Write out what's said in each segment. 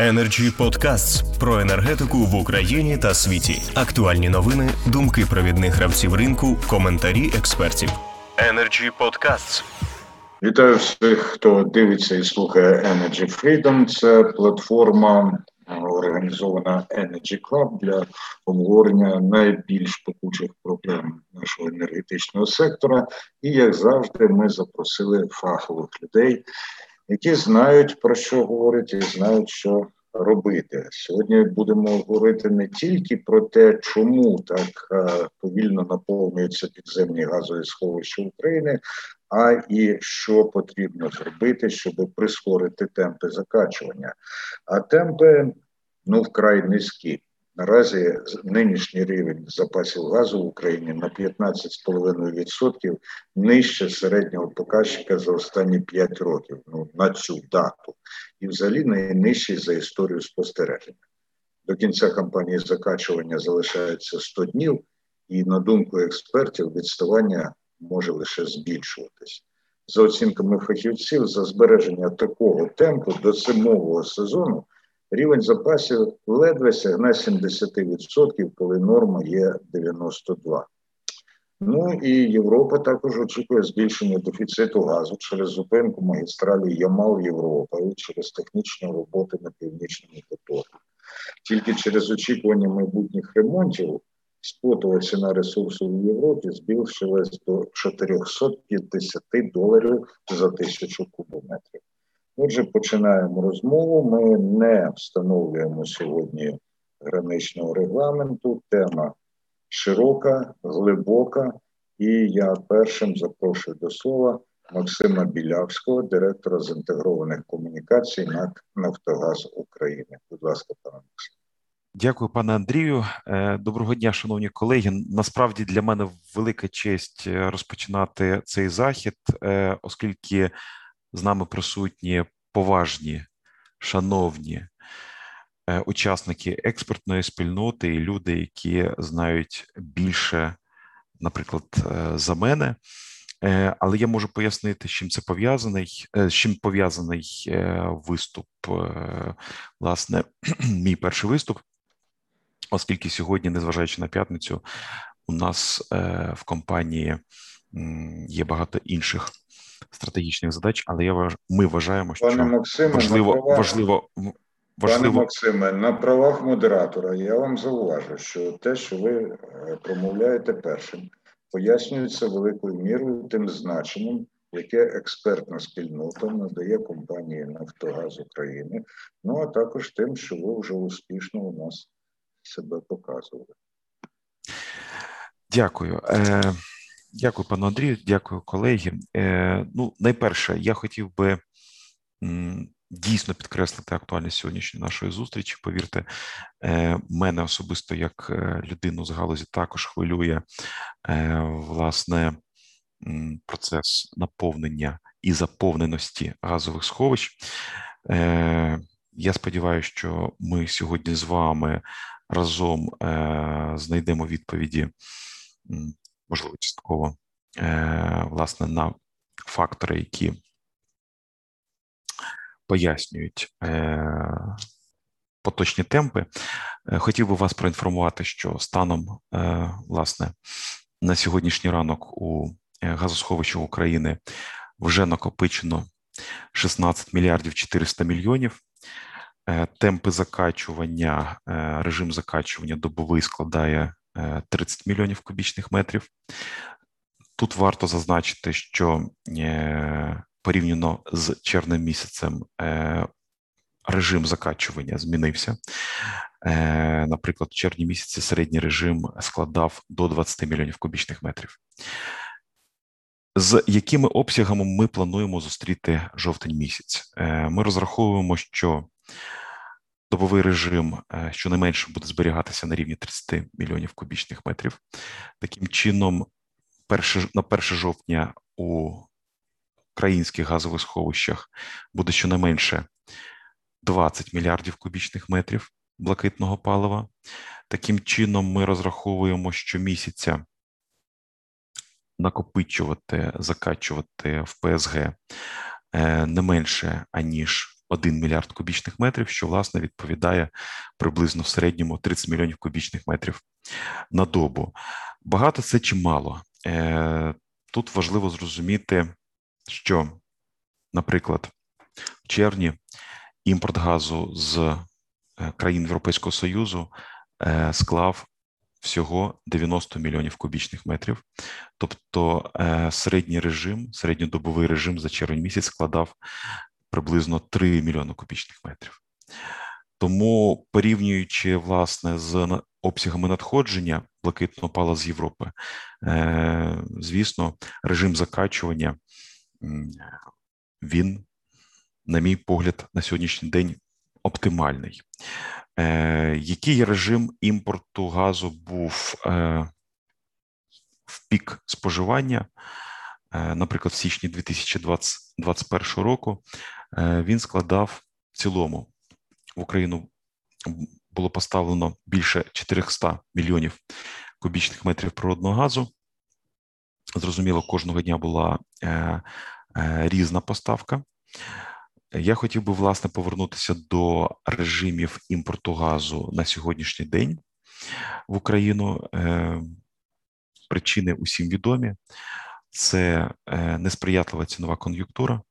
Energy Podcasts про енергетику в Україні та світі. Актуальні новини, думки провідних гравців ринку, коментарі експертів. Energy Podcasts. Вітаю всіх, хто дивиться і слухає Energy Freedom. Це платформа організована Energy Club для обговорення найбільш пекучих проблем нашого енергетичного сектора. І як завжди, ми запросили фахових людей, які знають про що говорять і знають, що робити. Сьогодні будемо говорити не тільки про те, чому так е, повільно наповнюються підземні газові сховища України, а і що потрібно зробити, щоб прискорити темпи закачування. А темпи ну вкрай низькі. Наразі нинішній рівень запасів газу в Україні на 15,5% нижче середнього показчика за останні 5 років. Ну на цю дату, і взагалі найнижчий за історію спостереження. До кінця кампанії закачування залишається 100 днів, і на думку експертів, відставання може лише збільшуватись. За оцінками фахівців, за збереження такого темпу до зимового сезону. Рівень запасів ледве сягне 70%, коли норма є 92%. Ну і Європа також очікує збільшення дефіциту газу через зупинку магістралі Ямал Європа і через технічні роботи на північному потоку. Тільки через очікування майбутніх ремонтів спотова ціна ресурсу в Європі збільшилась до 450 доларів за тисячу кубометрів. Отже, починаємо розмову. Ми не встановлюємо сьогодні граничного регламенту. Тема широка, глибока, і я першим запрошую до слова Максима Білявського, директора з інтегрованих комунікацій НАК Нафтогаз України. Будь ласка, пане Максим. Дякую, пане Андрію. Е, доброго дня, шановні колеги. Насправді для мене велика честь е, розпочинати цей захід, е, оскільки з нами присутні поважні, шановні е, учасники експертної спільноти і люди, які знають більше, наприклад, е, за мене. Е, але я можу пояснити, з чим це пов'язаний, з чим пов'язаний виступ, власне, мій перший виступ, оскільки сьогодні, незважаючи на п'ятницю, у нас в компанії є багато інших стратегічних задач, але я вваж... ми вважаємо, що Пане Максиме, важливо правах... важливо важливо. Пане Максиме, на правах модератора я вам зауважу, що те, що ви е, промовляєте першим, пояснюється великою мірою тим значенням, яке експертна спільнота надає компанії Нафтогаз України, ну а також тим, що ви вже успішно у нас себе показували. Дякую. Е, Дякую, пане Андрію, дякую, колеги. Е, Ну, найперше, я хотів би м, дійсно підкреслити актуальність сьогоднішньої нашої зустрічі. Повірте, е, мене особисто як е, людину з галузі також хвилює е, власне м, процес наповнення і заповненості газових сховищ. Е, Я сподіваюся, що ми сьогодні з вами разом е, знайдемо відповіді можливо, частково е, власне на фактори, які пояснюють е, поточні темпи. Е, хотів би вас проінформувати, що станом власне на сьогоднішній ранок у газосховищах України вже накопичено 16 мільярдів 400 мільйонів. Темпи закачування, режим закачування добовий складає 30 е, мільйонів кубічних метрів. Тут варто зазначити, що е, порівняно з червним місяцем е, режим закачування змінився. Наприклад, в червні місяці середній режим складав до 20 мільйонів кубічних метрів. З якими обсягами ми плануємо зустріти жовтень місяць? Ми розраховуємо, що Добовий режим е, щонайменше буде зберігатися на рівні 30 мільйонів кубічних метрів. Таким чином, на 1 жовтня у українських газових сховищах буде щонайменше 20 мільярдів кубічних метрів блакитного палива. Таким чином, ми розраховуємо щомісяця накопичувати, закачувати в ПСГ е, не менше аніж 1 мільярд кубічних метрів, що власне відповідає приблизно в середньому 30 мільйонів кубічних метрів на добу. Багато це чи мало. Е, тут важливо зрозуміти, що, наприклад, в червні імпорт газу з е, країн Європейського Союзу е, склав всього 90 мільйонів кубічних метрів. Тобто середній режим, середньодобовий режим за червень місяць складав приблизно 3 мільйони кубічних метрів. Тому порівнюючи власне з обсягами надходження блакитного пала з Європи, е, звісно, режим закачування він, на мій погляд, на сьогоднішній день оптимальний. Е, який режим імпорту газу був е, в пік споживання? Наприклад, в січні 2021 року він складав в цілому в Україну було поставлено більше 400 мільйонів кубічних метрів природного газу. Зрозуміло, кожного дня була е, е, різна поставка. Я хотів би власне повернутися до режимів імпорту газу на сьогоднішній день в Україну. Е, причини усім відомі: це е, несприятлива цінова кон'юнктура.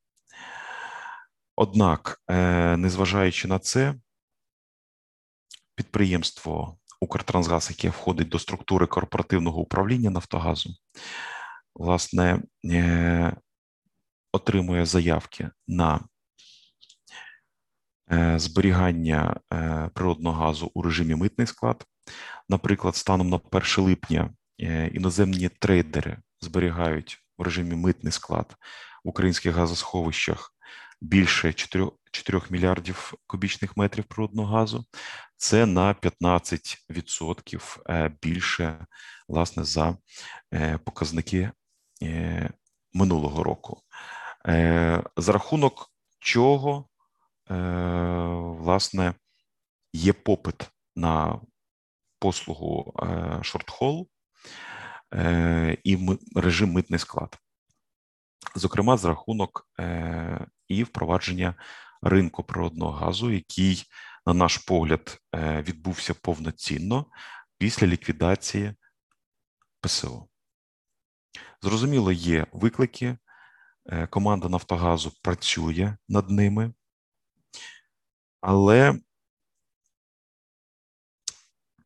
Однак, е, незважаючи на це, підприємство Укртрансгаз, яке входить до структури корпоративного управління Нафтогазу, власне, е, отримує заявки на зберігання природного газу у режимі митний склад. Наприклад, станом на 1 липня іноземні трейдери зберігають в режимі митний склад в українських газосховищах більше 4 4 мільярдів кубічних метрів природного газу, це на 15% е, більше власне за е, показники е, минулого року. За рахунок чого власне є попит на послугу шортхол і режим митний склад зокрема за рахунок е, і впровадження ринку природного газу, який, на наш погляд, е, відбувся повноцінно після ліквідації ПСО. Зрозуміло, є виклики. Е, команда Нафтогазу працює над ними, але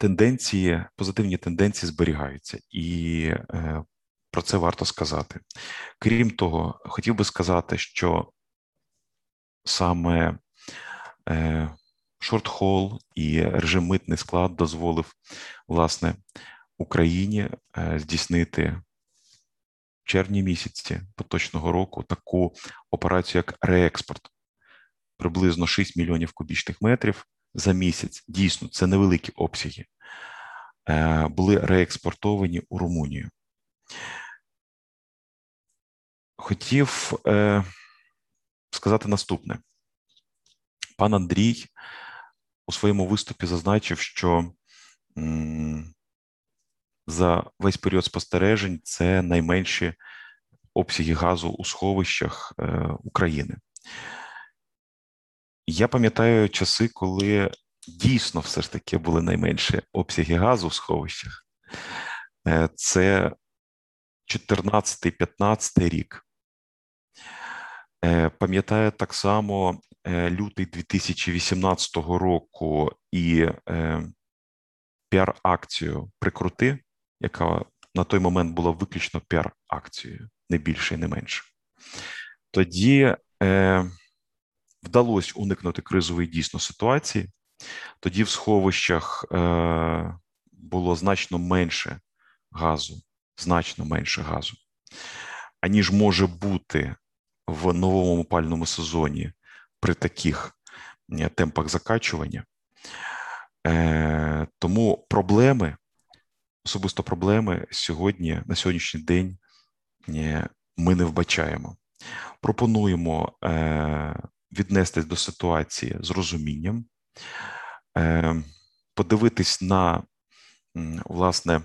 тенденції, позитивні тенденції зберігаються, і про це варто сказати. Крім того, хотів би сказати, що саме е, шортхол і режим митний склад дозволив власне Україні е, здійснити в червні місяці поточного року таку операцію, як реекспорт, приблизно 6 мільйонів кубічних метрів за місяць. Дійсно, це невеликі обсяги. Е, були реекспортовані у Румунію. Хотів е, сказати наступне. Пан Андрій у своєму виступі зазначив, що за весь період спостережень це найменші обсяги газу у сховищах е, України. Я пам'ятаю часи, коли дійсно все ж таки були найменші обсяги газу в сховищах. Е, це 14-15 рік. Е, пам'ятаю так само е, лютий 2018 року і піар-акцію Прикрути, яка на той момент була виключно піар-акцією, не більше і не менше. Тоді вдалося уникнути кризової дійсно ситуації. Тоді в сховищах е, було значно менше газу, значно менше газу, аніж може бути в новому опальному сезоні при таких е, темпах закачування. Е, тому проблеми, особисто проблеми сьогодні, на сьогоднішній день е, ми не вбачаємо. Пропонуємо віднестись до ситуації з розумінням, подивитись на власне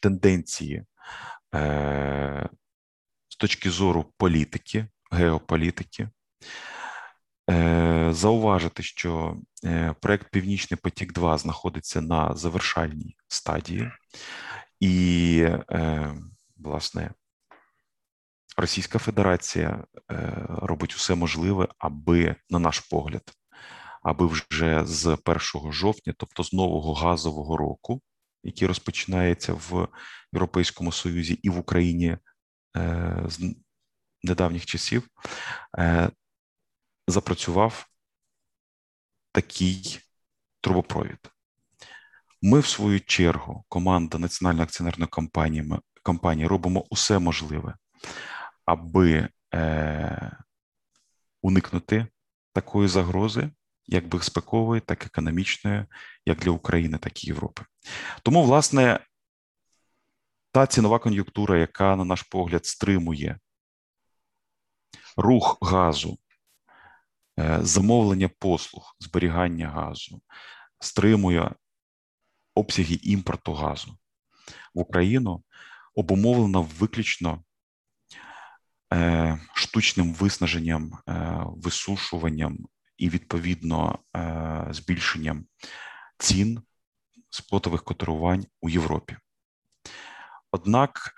тенденції з точки зору політики, геополітики, е, зауважити, що е, проект Північний потік 2 знаходиться на завершальній стадії, і, е, власне, Російська Федерація робить усе можливе, аби, на наш погляд, аби вже з 1 жовтня, тобто з нового газового року, який розпочинається в Європейському Союзі і в Україні з недавніх часів, запрацював такий трубопровід. Ми, в свою чергу, команда Національної акціонерної компанії, компанії робимо усе можливе, аби е, уникнути такої загрози, як безпекової, так і економічної, як для України, так і Європи. Тому, власне, та цінова кон'юнктура, яка, на наш погляд, стримує рух газу Е, замовлення послуг зберігання газу, стримує обсяги імпорту газу в Україну, обумовлена виключно штучним виснаженням, е, висушуванням і відповідно збільшенням цін сплотових котирувань у Європі. Однак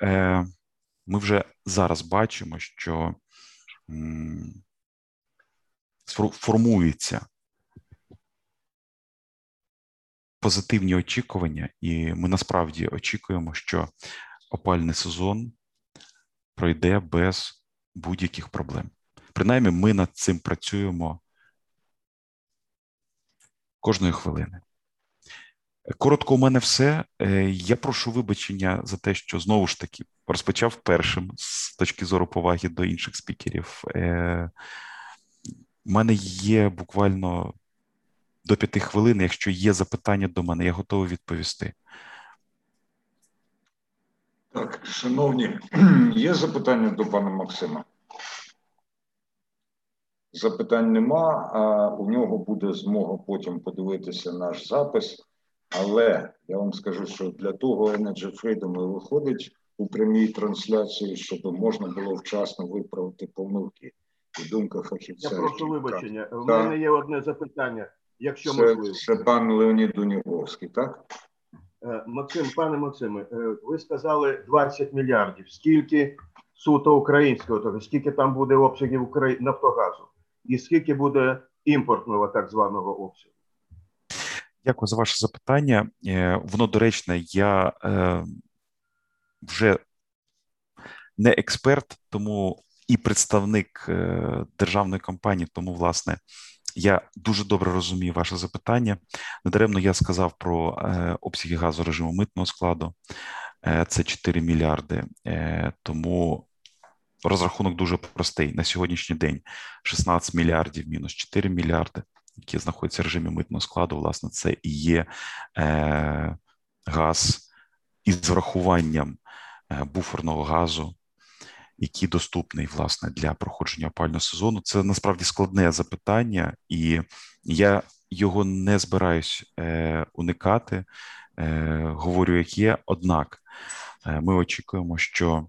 ми вже зараз бачимо, що формуються позитивні очікування, і ми насправді очікуємо, що опальний сезон пройде без будь-яких проблем. Принаймні, ми над цим працюємо кожної хвилини. Коротко, у мене все. Е, я прошу вибачення за те, що знову ж таки розпочав першим з точки зору поваги до інших спікерів. Е, у мене є буквально до п'яти хвилин. Якщо є запитання до мене, я готовий відповісти. Так, шановні, є запитання до пана Максима? Запитань нема, а у нього буде змога потім подивитися наш запис. Але я вам скажу, що для того Energy Freedom і виходить у прямій трансляції, щоб можна було вчасно виправити помилки і думка фахівця. Я прошу вибачення. У мене є одне запитання, якщо це, можливо. Це пан Леонід Дуніговський, так? Е, Максим, пане Максиме, е, ви сказали 20 мільярдів. Скільки суто українського, тобто скільки там буде обсягів Украї... Нафтогазу, і скільки буде імпортного так званого обсягу? Дякую за ваше запитання. Е, воно доречне. Я вже не експерт, тому і представник державної компанії. Тому, власне, я дуже добре розумію ваше запитання. Недаремно я сказав про е, обсяги газу режиму митного складу. Е, це 4 мільярди. Тому розрахунок дуже простий. На сьогоднішній день 16 мільярдів мінус 4 мільярди, які знаходяться в режимі митного складу. Власне, це і є газ із врахуванням буферного газу який доступний власне для проходження опального сезону. Це насправді складне запитання, і я його не збираюсь е, уникати. Е, Говорю, як є. Однак е, ми очікуємо, що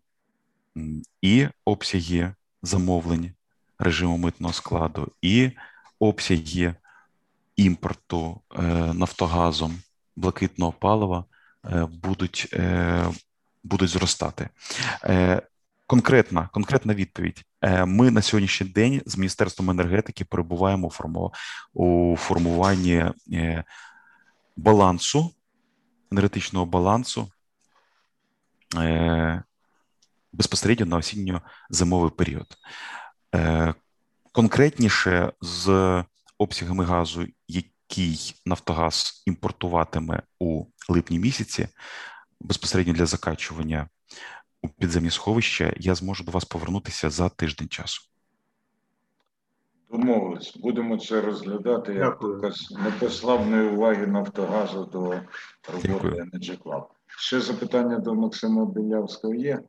і обсяги замовлень режиму митного складу, і обсяги імпорту е, нафтогазом блакитного палива е, будуть. Е, Будуть зростати Конкретна конкретна відповідь. Е, ми на сьогоднішній день з міністерством енергетики перебуваємо у формуванні е, балансу, енергетичного балансу е, безпосередньо на осінньо-зимовий період. Конкретніше з обсягами газу, який Нафтогаз імпортуватиме у липні місяці, безпосередньо для закачування у підземні сховища, я зможу до вас повернутися за тиждень часу. Домовились, будемо це розглядати як показ непославної уваги Нафтогазу до роботи Дякую. Energy Club. Ще запитання до Максима Білявського є?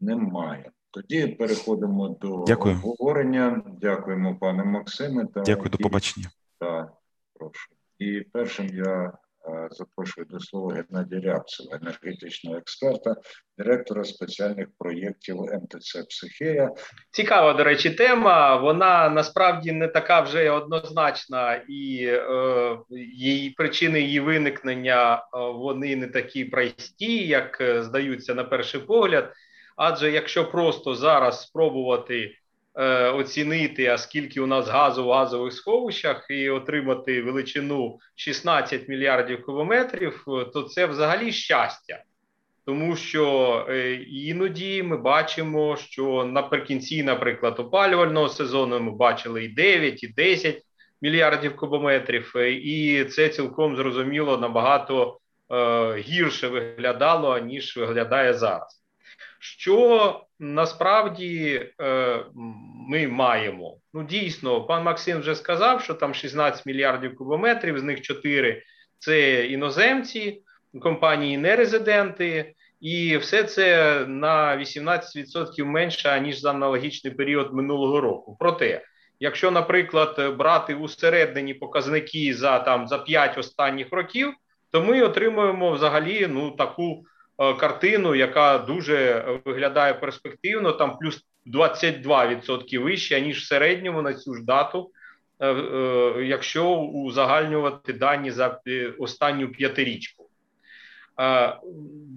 Немає. Тоді переходимо до Дякую. обговорення. Дякуємо, пане Максиме. Та Дякую, до побачення. Так, прошу. І першим я запрошую до слова Геннадія Рябцева, енергетичного експерта, директора спеціальних проєктів МТЦ Психея. Цікава, до речі, тема. Вона насправді не така вже однозначна, і е, її причини її виникнення е, вони не такі прості, як е, здаються на перший погляд. Адже якщо просто зараз спробувати Е, оцінити, а скільки у нас газу в газових сховищах, і отримати величину 16 мільярдів кубометрів, то це взагалі щастя. Тому що е, іноді ми бачимо, що наприкінці, наприклад, опалювального сезону ми бачили і 9, і 10 мільярдів кубометрів, е, і це цілком зрозуміло набагато е, гірше виглядало ніж виглядає зараз. Що насправді е, ми маємо? Ну, дійсно, пан Максим вже сказав, що там 16 мільярдів кубометрів, з них 4 – це іноземці, компанії нерезиденти, і все це на 18% менше ніж за аналогічний період минулого року. Проте, якщо, наприклад, брати усередині показники за там за 5 останніх років, то ми отримуємо взагалі ну таку. Е, картину, яка дуже виглядає перспективно, там плюс 22% вище, ніж в середньому на цю ж дату, е, е, якщо узагальнювати дані за останню п'ятирічку.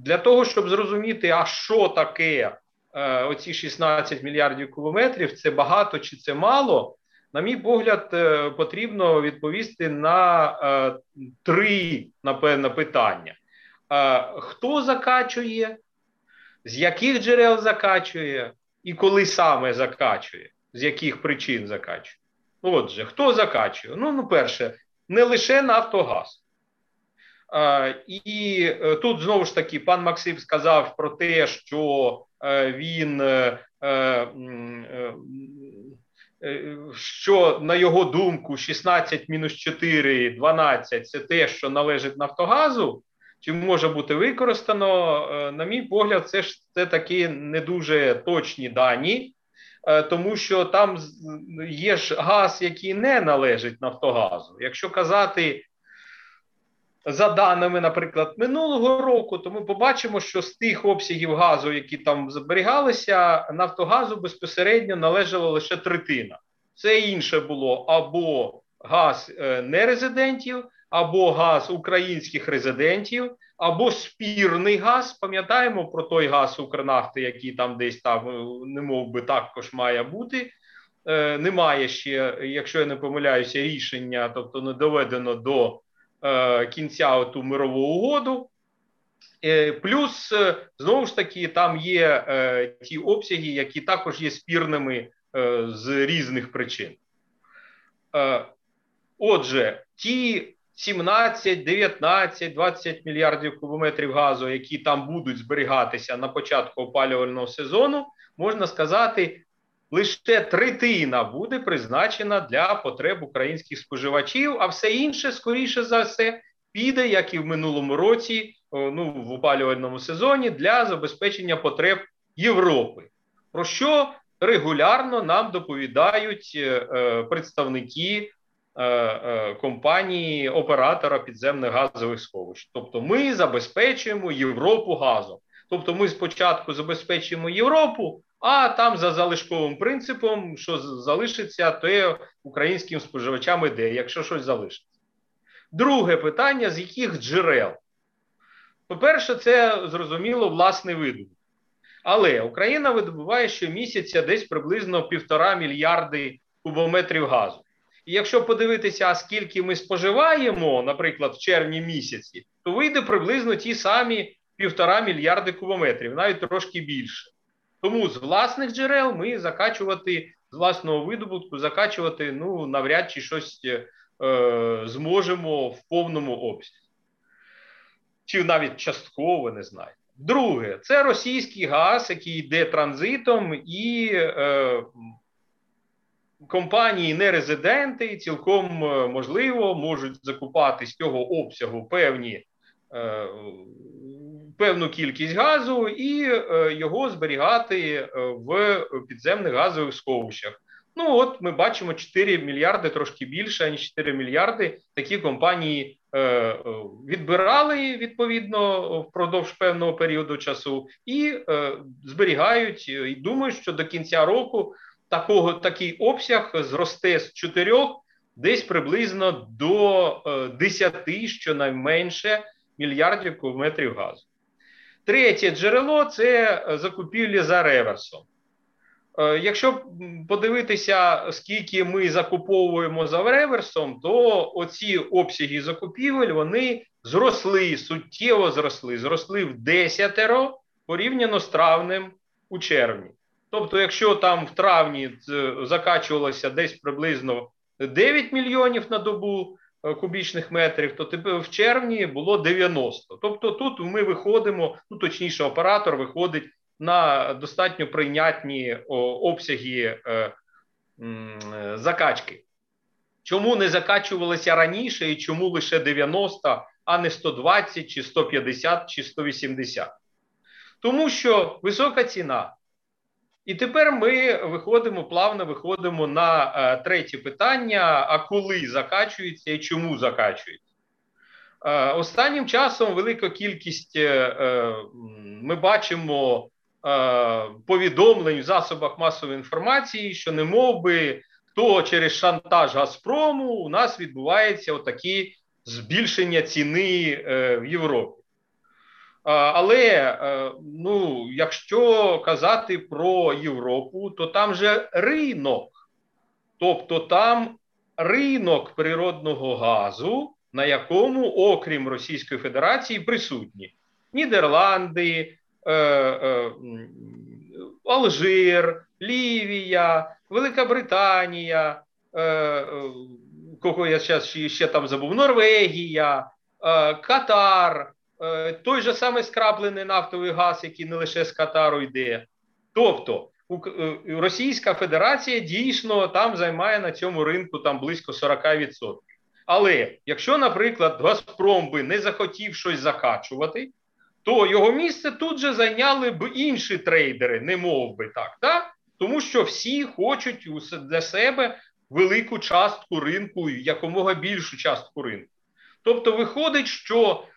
Для того, щоб зрозуміти, а що таке оці 16 мільярдів кілометрів, це багато чи це мало, на мій погляд, потрібно відповісти на три напевно, питання хто закачує, з яких джерел закачує і коли саме закачує, з яких причин закачує. Отже, хто закачує? Ну, ну перше, не лише Нафтогаз. І е, тут знову ж таки пан Максим сказав про те, що е, він. Е, що на його думку 16 мінус 4, 12 це те, що належить Нафтогазу, чи може бути використано, е, на мій погляд, це ж це такі не дуже точні дані, е, тому що там є ж газ, який не належить Нафтогазу. Якщо казати за даними, наприклад, минулого року, то ми побачимо, що з тих обсягів газу, які там зберігалися, Нафтогазу безпосередньо належала лише третина. Це інше було або газ е, нерезидентів або газ українських резидентів, або спірний газ. Пам'ятаємо про той газ Укрнафти, який там десь там е, не мов би також має бути. Е, Немає ще, якщо я не помиляюся, рішення, тобто не доведено до е, кінця ту мирову угоду. Е, плюс, е, знову ж таки, там є е, ті обсяги, які також є спірними е, з різних причин. Е, Отже, ті 17, 19, 20 мільярдів кубометрів газу, які там будуть зберігатися на початку опалювального сезону, можна сказати, лише третина буде призначена для потреб українських споживачів, а все інше, скоріше за все, піде, як і в минулому році, ну в опалювальному сезоні, для забезпечення потреб Європи. Про що регулярно нам доповідають е, е, представники компанії оператора підземних газових сховищ. Тобто, ми забезпечуємо Європу газом. Тобто, ми спочатку забезпечуємо Європу, а там за залишковим принципом, що залишиться, то українським споживачам іде, якщо щось залишиться. Друге питання: з яких джерел? По-перше, це зрозуміло власний видобуток. Але Україна видобуває щомісяця десь приблизно півтора мільярди кубометрів газу. Якщо подивитися, скільки ми споживаємо, наприклад, в червні місяці, то вийде приблизно ті самі півтора мільярди кубометрів, навіть трошки більше. Тому з власних джерел ми закачувати з власного видобутку, закачувати ну навряд чи щось е, зможемо в повному обсязі. Чи навіть частково не знаю. Друге, це російський газ, який йде транзитом і е, компанії нерезиденти цілком е, можливо можуть закупати з цього обсягу певні. Е, певну кількість газу і е, його зберігати в підземних газових сховищах. Ну от ми бачимо 4 мільярди, трошки більше ніж 4 мільярди. Такі компанії відбирали відповідно впродовж певного періоду часу і зберігають і думаю, що до кінця року такого такий обсяг зросте з 4 десь приблизно до 10, щонайменше мільярдів кубометрів газу. Третє джерело це закупівлі за реверсом. Е, якщо подивитися, скільки ми закуповуємо за реверсом, то оці обсяги закупівель вони зросли, суттєво зросли, зросли в десятеро порівняно з травнем у червні. Тобто, якщо там в травні е, закачувалося десь приблизно 9 мільйонів на добу е, кубічних метрів, то тепер в червні було 90. Тобто, тут ми виходимо, ну точніше, оператор виходить на достатньо прийнятні обсяги е, закачки. Чому не закачувалися раніше і чому лише 90, а не 120, чи 150, чи 180? Тому що висока ціна. І тепер ми виходимо, плавно виходимо на е, третє питання: а коли закачується і чому закачується? Е, останнім часом велика кількість ми бачимо Е, повідомлень в засобах масової інформації, що не мов би, то через шантаж Газпрому у нас відбувається отакі збільшення ціни е, в Європі. Е, але ну, якщо казати про Європу, то там же ринок, тобто там ринок природного газу, на якому, окрім Російської Федерації, присутні Нідерланди, Е, е, Алжир, Лівія, Велика Британія, е, кого я зараз ще там забув, Норвегія, Катар, той же самий скраплений нафтовий газ, який не лише з Катару йде. Тобто Російська Федерація дійсно там займає на цьому ринку там близько 40%. Але якщо, наприклад, Газпром би не захотів щось закачувати, то його місце тут же зайняли б інші трейдери, не мов би так, так? тому що всі хочуть для себе велику частку ринку, якомога більшу частку ринку. Тобто, виходить, що е,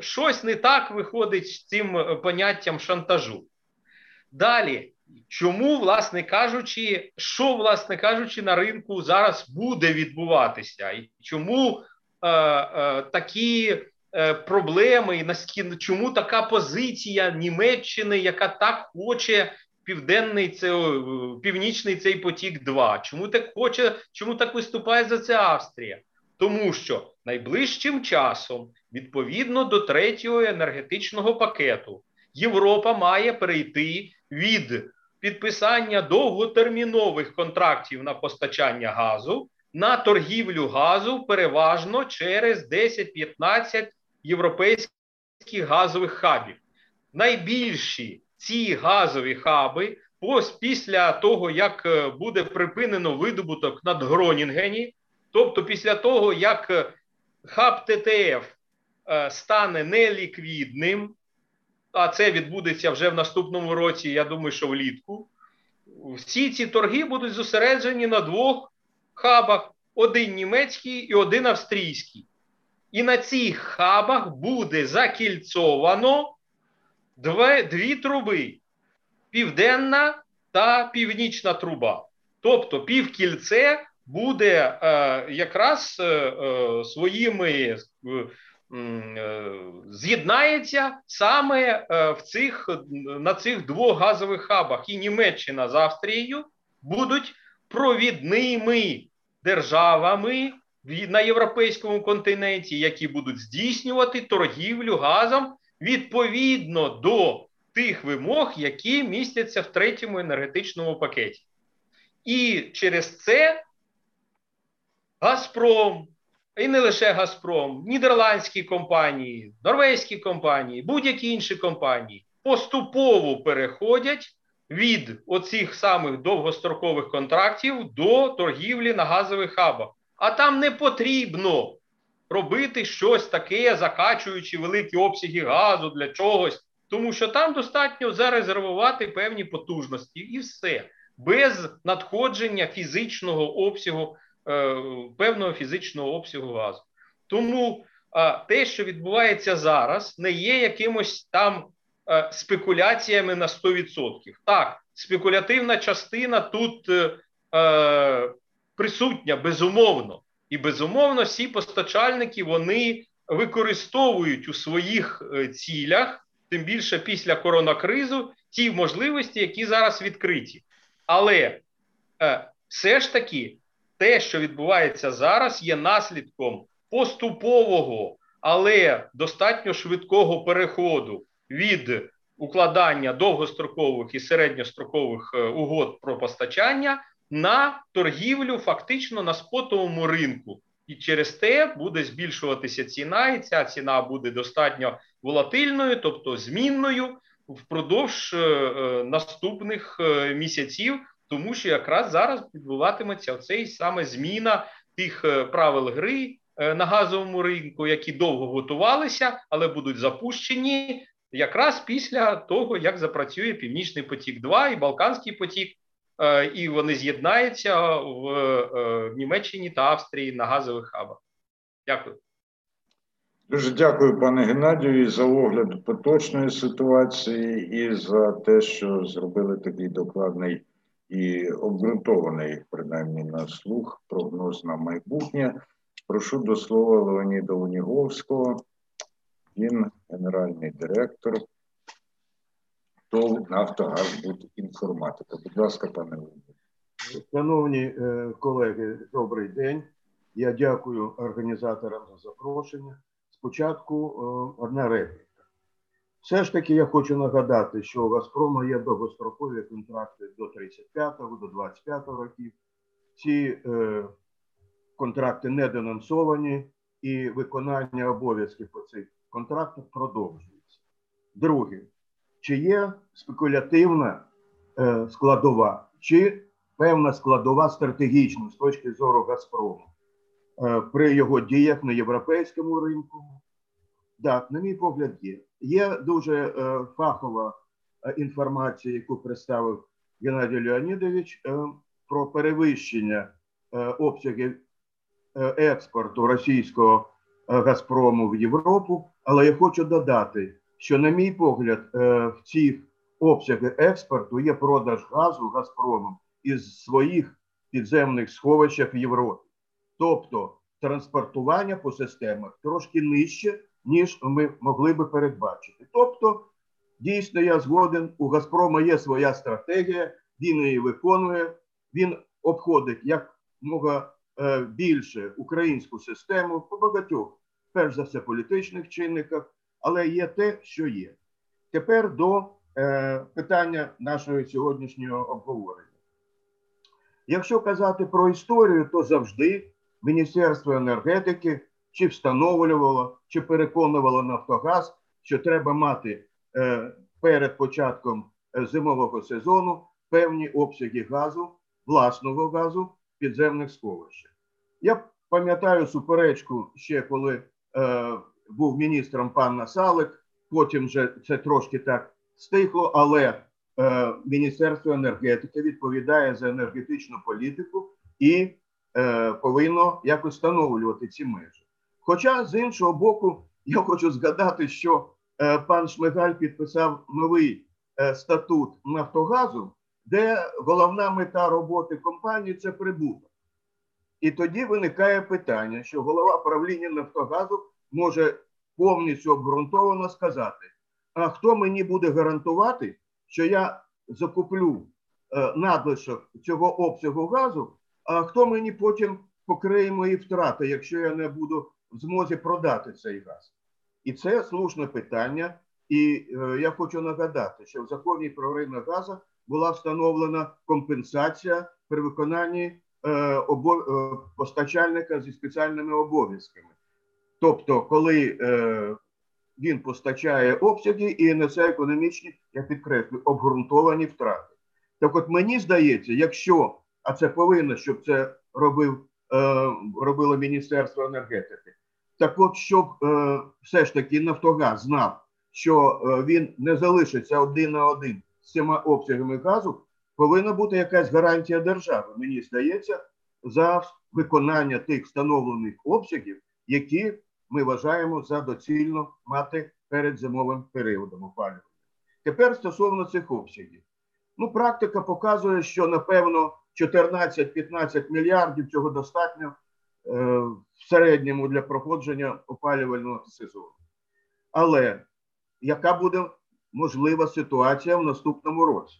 щось не так виходить з цим е, поняттям шантажу. Далі, чому, власне кажучи, що, власне кажучи, на ринку зараз буде відбуватися, і чому е, е, такі Е, проблеми і наскільки чому така позиція Німеччини, яка так хоче південний це північний цей потік, 2 чому так хоче, чому так виступає за це Австрія? Тому що найближчим часом, відповідно до третього енергетичного пакету, Європа має перейти від підписання довготермінових контрактів на постачання газу на торгівлю газу переважно через 10-15 європейських газових хабів. Найбільші ці газові хаби, після того, як е, буде припинено видобуток над Гронінгені, тобто після того, як е, хаб ТТФ е, стане неліквідним, а це відбудеться вже в наступному році, я думаю, що влітку, всі ці торги будуть зосереджені на двох хабах: один німецький і один австрійський. І на цих хабах буде закільцовано дві, дві труби: південна та північна труба. Тобто півкільце буде е, якраз е, е своїми з'єднається саме в цих, на цих двох газових хабах. І Німеччина з Австрією будуть провідними державами на європейському континенті, які будуть здійснювати торгівлю газом відповідно до тих вимог, які містяться в третьому енергетичному пакеті. І через це Газпром, і не лише Газпром, нідерландські компанії, норвезькі компанії, будь-які інші компанії поступово переходять від оцих самих довгострокових контрактів до торгівлі на газових хабах. А там не потрібно робити щось таке, закачуючи великі обсяги газу для чогось, тому що там достатньо зарезервувати певні потужності і все. Без надходження фізичного обсягу, певного фізичного обсягу газу. Тому те, що відбувається зараз, не є якимось там спекуляціями на 100%. Так, спекулятивна частина тут е, присутня безумовно, і безумовно, всі постачальники вони використовують у своїх цілях, тим більше після коронакризу, ті можливості, які зараз відкриті. Але е, все ж таки те, що відбувається зараз, є наслідком поступового, але достатньо швидкого переходу від укладання довгострокових і середньострокових е, угод про постачання на торгівлю фактично на спотовому ринку. І через те буде збільшуватися ціна, і ця ціна буде достатньо волатильною, тобто змінною впродовж е, е, наступних місяців, тому що якраз зараз відбуватиметься цей саме зміна тих е, правил гри е, на газовому ринку, які довго готувалися, але будуть запущені якраз після того, як запрацює Північний потік, 2 і Балканський потік. Е, і вони з'єднаються в, в Німеччині та Австрії на газових хабах. Дякую. Дуже дякую, пане Геннадію, за огляд поточної ситуації і за те, що зробили такий докладний і обґрунтований, принаймні на слух, прогноз на майбутнє. Прошу до слова Леоніда Уніговського. Він генеральний директор ТОВ Нафтогаз інформатика. Будь ласка, пане Леоніде. Шановні е, колеги, добрий день. Я дякую організаторам за запрошення. Спочатку е, одна репліка. Все ж таки, я хочу нагадати, що у Газпрома є довгострокові контракти до 35-го, до 25-го років. Ці е, контракти не денонсовані, і виконання обов'язків по цих контрактах продовжується. Друге, чи є спекулятивна е, складова, чи певна складова стратегічна з точки зору Газпрому е, при його діях на європейському ринку? Так, на мій погляд, є. Є дуже е, фахова е, інформація, яку представив Геннадій Леонідович е, про перевищення е, обсягів е, експорту російського е, Газпрому в Європу. Але я хочу додати, що, на мій погляд, в цих обсягах експорту є продаж газу Газпромом із своїх підземних сховищах в Європі. Тобто транспортування по системах трошки нижче ніж ми могли би передбачити. Тобто, дійсно, я згоден, у Газпрома є своя стратегія, він її виконує, він обходить як мога е, більше українську систему по багатьох, перш за все, політичних чинниках, але є те, що є. Тепер до е, питання нашого сьогоднішнього обговорення. Якщо казати про історію, то завжди Міністерство енергетики чи встановлювало, чи переконувало Нафтогаз, що треба мати е, перед початком е, зимового сезону певні обсяги газу, власного газу підземних сховищах. Я пам'ятаю суперечку ще коли е, був міністром пан Насалик, потім вже це трошки так стихло, але е, Міністерство енергетики відповідає за енергетичну політику і е, повинно якось встановлювати ці межі. Хоча з іншого боку, я хочу згадати, що е, пан Шмигаль підписав новий е, статут Нафтогазу, де головна мета роботи компанії це прибуток. І тоді виникає питання, що голова правління Нафтогазу може повністю обґрунтовано сказати: а хто мені буде гарантувати, що я закуплю е, надлишок цього обсягу газу, а хто мені потім покриє мої втрати, якщо я не буду в змозі продати цей газ. І це слушне питання. І е, я хочу нагадати, що в законі про ринок газу була встановлена компенсація при виконанні е, обо, е, постачальника зі спеціальними обов'язками. Тобто, коли е, він постачає обсяги і несе економічні, я підкреслю, обґрунтовані втрати. Так, от мені здається, якщо а це повинно, щоб це робив, е, робило Міністерство енергетики. Так от, щоб е, все ж таки Нафтогаз знав, що е, він не залишиться один на один з цими обсягами газу, повинна бути якась гарантія держави. Мені здається, за виконання тих встановлених обсягів, які ми вважаємо за доцільно мати перед зимовим періодом опалювання. Тепер стосовно цих обсягів. Ну, практика показує, що напевно 14-15 мільярдів цього достатньо в середньому для проходження опалювального сезону. Але яка буде можлива ситуація в наступному році?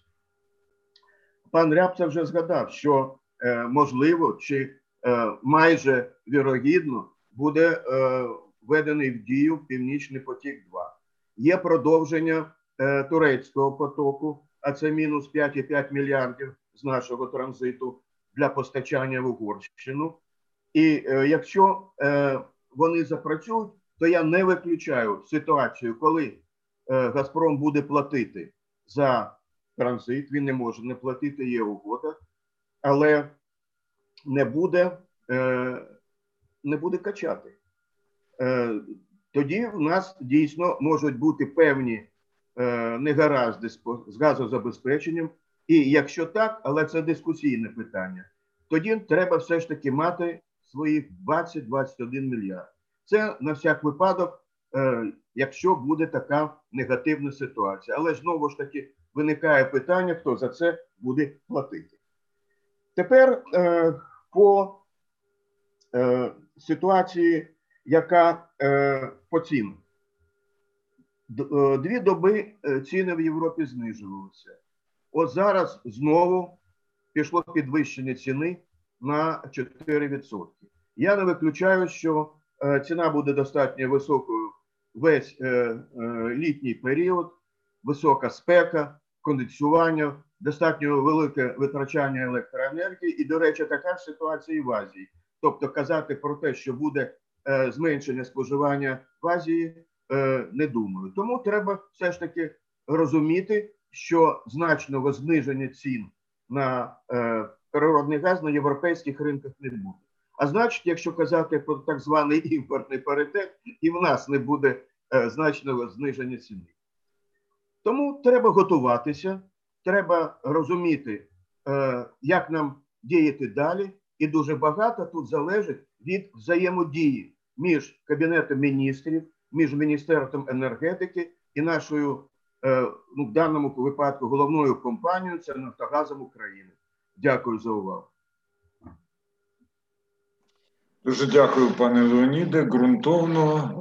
Пан Рябця вже згадав, що е, можливо чи е, майже вірогідно буде е, введений в дію Північний потік. 2 є продовження е, турецького потоку, а це мінус 5,5 мільярдів з нашого транзиту для постачання в Угорщину. І е, якщо е, вони запрацюють, то я не виключаю ситуацію, коли е, Газпром буде платити за транзит, він не може не платити, є угода, але не буде не буде качати. Тоді в нас дійсно можуть бути певні негаразди з газозабезпеченням. І якщо так, але це дискусійне питання, тоді треба все ж таки мати своїх 20-21 мільярд. Це на всяк випадок, е, якщо буде така негативна ситуація. Але знову ж таки виникає питання, хто за це буде платити. Тепер е, по е, ситуації, яка по цінах. Е, дві доби ціни в Європі знижувалися. От зараз знову пішло підвищення ціни на 4%. Я не виключаю, що е, ціна буде достатньо високою весь літній період, висока спека, кондиціювання, достатньо велике витрачання електроенергії. І, до речі, така ж ситуація і в Азії. Тобто казати про те, що буде зменшення споживання в Азії, не думаю. Тому треба все ж таки розуміти, що значного зниження цін на е, природний газ на європейських ринках не буде. А значить, якщо казати про так званий імпортний паритет, і в нас не буде е, значного зниження ціни. Тому треба готуватися, треба розуміти, е, як нам діяти далі, і дуже багато тут залежить від взаємодії між Кабінетом міністрів, між Міністерством енергетики і нашою Е, ну, в даному випадку головною компанією це Нафтогазом України. Дякую за увагу. Дуже дякую, пане Леоніде. Ґрунтовно.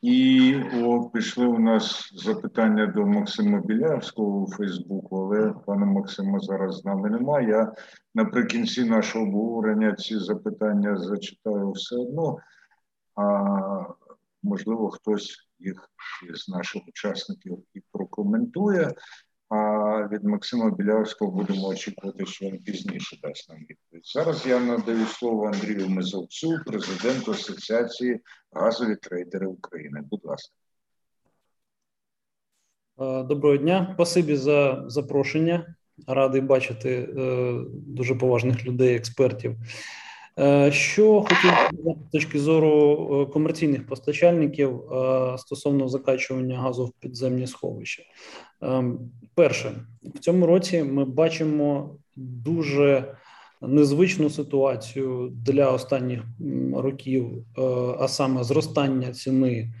І о, пішли у нас запитання до Максима Білявського у Фейсбуку, але пана Максима зараз з нами немає. Я наприкінці нашого обговорення ці запитання зачитаю все одно. А можливо, хтось їх із наших учасників і прокоментує. А від Максима Білявського будемо очікувати, що він пізніше дасть нам відповідь. Зараз я надаю слово Андрію Мезовцю, президенту Асоціації газові трейдери України. Будь ласка. Доброго дня, спасибі за запрошення. Радий бачити е, дуже поважних людей, експертів. Е, що хотів з точки зору е, комерційних постачальників стосовно закачування газу в підземні сховища? Перше, в цьому році ми бачимо дуже незвичну ситуацію для останніх років, а саме зростання ціни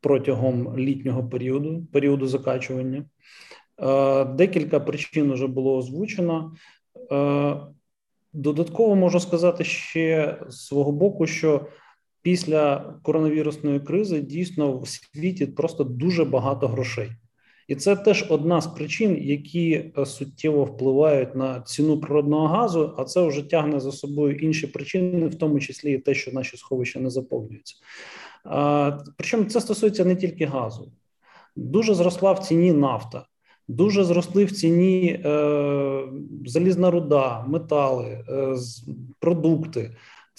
протягом літнього періоду, періоду закачування. Декілька причин вже було озвучено. Додатково можу сказати ще з свого боку, що після коронавірусної кризи дійсно в світі просто дуже багато грошей, і це теж одна з причин, які е, суттєво впливають на ціну природного газу. А це вже тягне за собою інші причини, в тому числі і те, що наші сховища не заповнюються. Причому це стосується не тільки газу, дуже зросла в ціні нафта. Дуже зросли в ціні е, залізна руда, метали, е, продукти.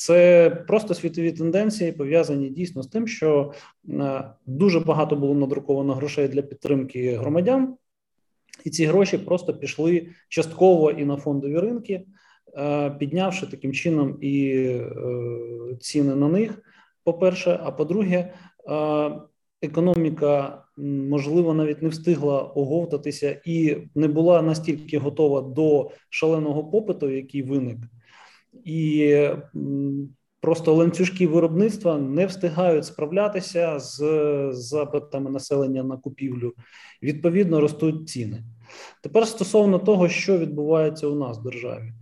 Це просто світові тенденції пов'язані дійсно з тим, що е, дуже багато було надруковано грошей для підтримки громадян, і ці гроші просто пішли частково і на фондові ринки, е, піднявши таким чином і е, ціни на них. По перше, а по-друге, економіка можливо навіть не встигла оговтатися і не була настільки готова до шаленого попиту, який виник, і просто ланцюжки виробництва не встигають справлятися з запитами населення на купівлю. Відповідно, ростуть ціни. Тепер стосовно того, що відбувається у нас в державі.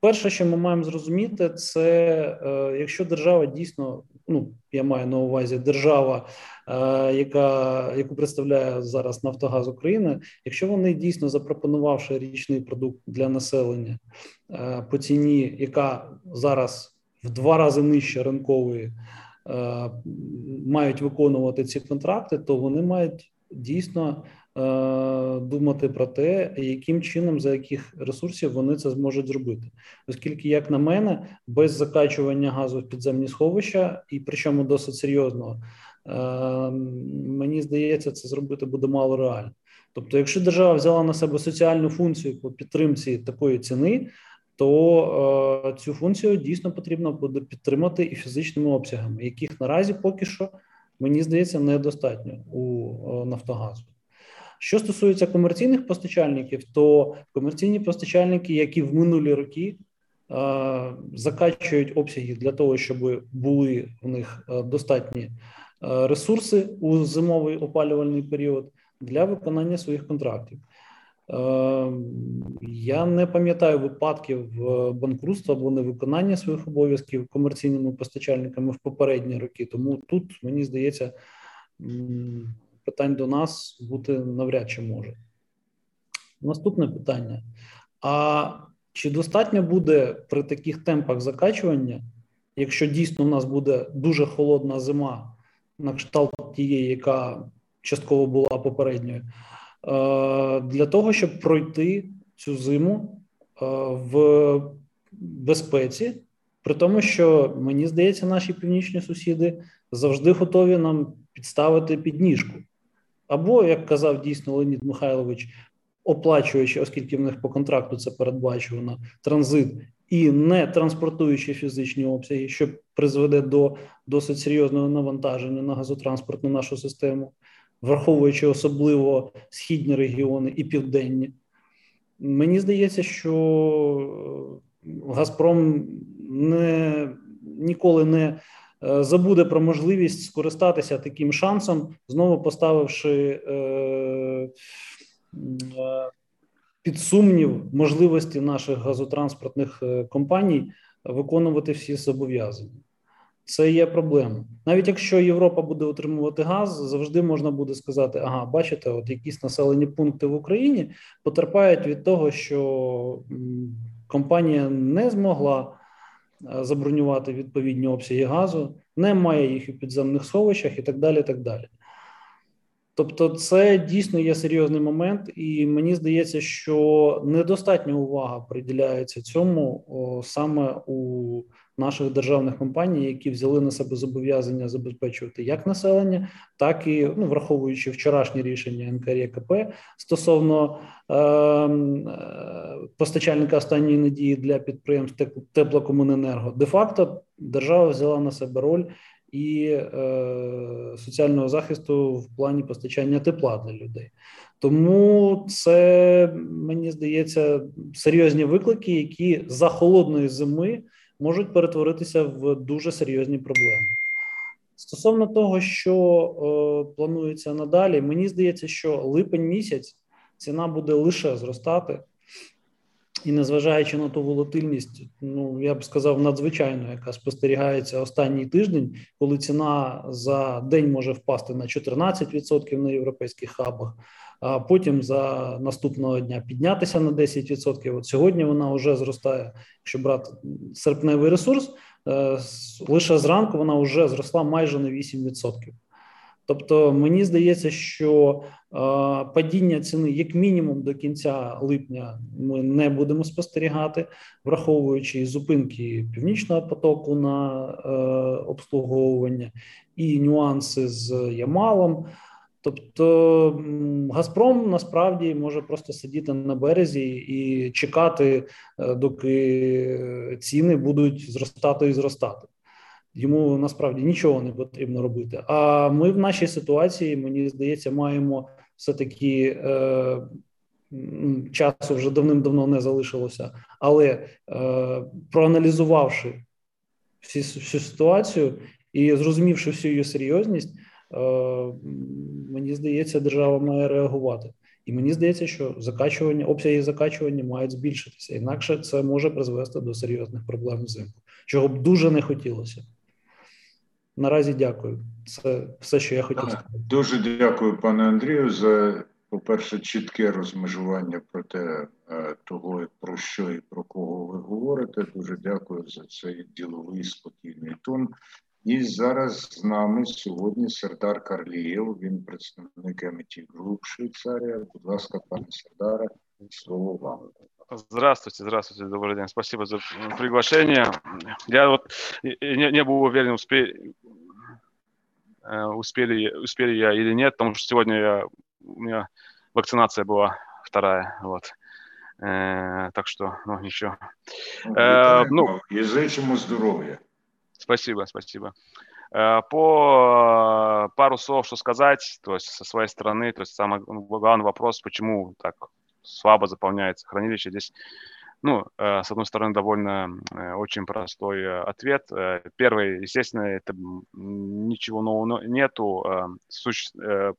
Перше, що ми маємо зрозуміти, це е, якщо держава дійсно, ну я маю на увазі держава, е, яка яку представляє зараз Нафтогаз України, якщо вони дійсно запропонувавши річний продукт для населення е, по ціні, яка зараз в два рази нижче ринкової, мають виконувати ці контракти, то вони мають дійсно Е, думати про те, яким чином за яких ресурсів вони це зможуть зробити, оскільки, як на мене, без закачування газу в підземні сховища, і причому досить серйозного, е, мені здається, це зробити буде мало реально. Тобто, якщо держава взяла на себе соціальну функцію по підтримці такої ціни, то е, цю функцію дійсно потрібно буде підтримати і фізичними обсягами, яких наразі поки що мені здається недостатньо у Нафтогазу. Що стосується комерційних постачальників, то комерційні постачальники, які в минулі роки е, закачують обсяги для того, щоб були у них е, достатні е, ресурси у зимовий опалювальний період для виконання своїх контрактів. Я не пам'ятаю випадків банкрутства або невиконання своїх обов'язків комерційними постачальниками в попередні роки. Тому тут мені здається питань до нас бути навряд чи може. Наступне питання: а чи достатньо буде при таких темпах закачування, якщо дійсно в нас буде дуже холодна зима, на кшталт тієї, яка частково була попередньою, е, для того, щоб пройти цю зиму е, в безпеці, при тому, що мені здається, наші північні сусіди завжди готові нам підставити підніжку. Або, як казав дійсно Леонід Михайлович, оплачуючи, оскільки в них по контракту це передбачено, транзит і не транспортуючи фізичні обсяги, що призведе до досить серйозного навантаження на газотранспортну нашу систему, враховуючи особливо східні регіони і південні. Мені здається, що Газпром не ніколи не Е, забуде про можливість скористатися таким шансом, знову поставивши е, е, під сумнів можливості наших газотранспортних компаній виконувати всі зобов'язання. Це є проблема. Навіть якщо Європа буде отримувати газ, завжди можна буде сказати: ага, бачите, от якісь населені пункти в Україні потерпають від того, що компанія не змогла Е, забронювати відповідні обсяги газу, немає їх у підземних сховищах і так далі. так далі. Тобто, це дійсно є серйозний момент, і мені здається, що недостатня увага приділяється цьому о, саме у наших державних компаній, які взяли на себе зобов'язання забезпечувати як населення, так і ну, враховуючи вчорашнє рішення НКРЄКП стосовно ем, е, постачальника останньої надії для підприємств теплокомуненерго, де факто держава взяла на себе роль. І е, соціального захисту в плані постачання тепла для людей, тому це мені здається серйозні виклики, які за холодної зими можуть перетворитися в дуже серйозні проблеми. Стосовно того, що е, планується надалі, мені здається, що липень місяць ціна буде лише зростати, і незважаючи на ту волатильність, ну я б сказав, надзвичайно, яка спостерігається останній тиждень, коли ціна за день може впасти на 14% на європейських хабах а потім за наступного дня піднятися на 10%. От сьогодні вона вже зростає. Якщо брати серпневий ресурс, е, лише зранку вона вже зросла майже на 8%. Тобто мені здається, що е, падіння ціни, як мінімум, до кінця липня, ми не будемо спостерігати, враховуючи зупинки північного потоку на е, обслуговування і нюанси з Ямалом. Тобто Газпром насправді може просто сидіти на березі і чекати, е, доки ціни будуть зростати і зростати. Йому насправді нічого не потрібно робити. А ми в нашій ситуації, мені здається, маємо все-таки е, часу вже давним-давно не залишилося, але е, проаналізувавши всі, всю ситуацію і зрозумівши всю її серйозність, е, мені здається, держава має реагувати. І мені здається, що закачування, обсяги закачування мають збільшитися. Інакше це може призвести до серйозних проблем взимку, чого б дуже не хотілося. Наразі дякую. Це все, що я хотів сказати. Дуже дякую, пане Андрію, за по-перше, чітке розмежування про те, е, того, про що і про кого ви говорите. Дуже дякую за цей діловий спокійний тон. І зараз з нами сьогодні Сердар Карлієв, він представник MIT Group Швейцарія. Будь ласка, пане Сердаре, слово вам. Здравствуйте, здравствуйте, добрый день. Спасибо за приглашение. Я вот не, не был уверен, успе, э, успели, успели я или нет, потому что сегодня я, у меня вакцинация была вторая, вот. Э, так что, ну, ничего. Э, ну, и зычему здоровья. Спасибо, спасибо. Э, по пару слов, что сказать, то есть со своей стороны, то есть самый главный вопрос, почему так слабо заполняется хранилище. Здесь ну, э, с одной стороны, довольно э, очень простой э, ответ. Первый, естественно, это ничего нового нету.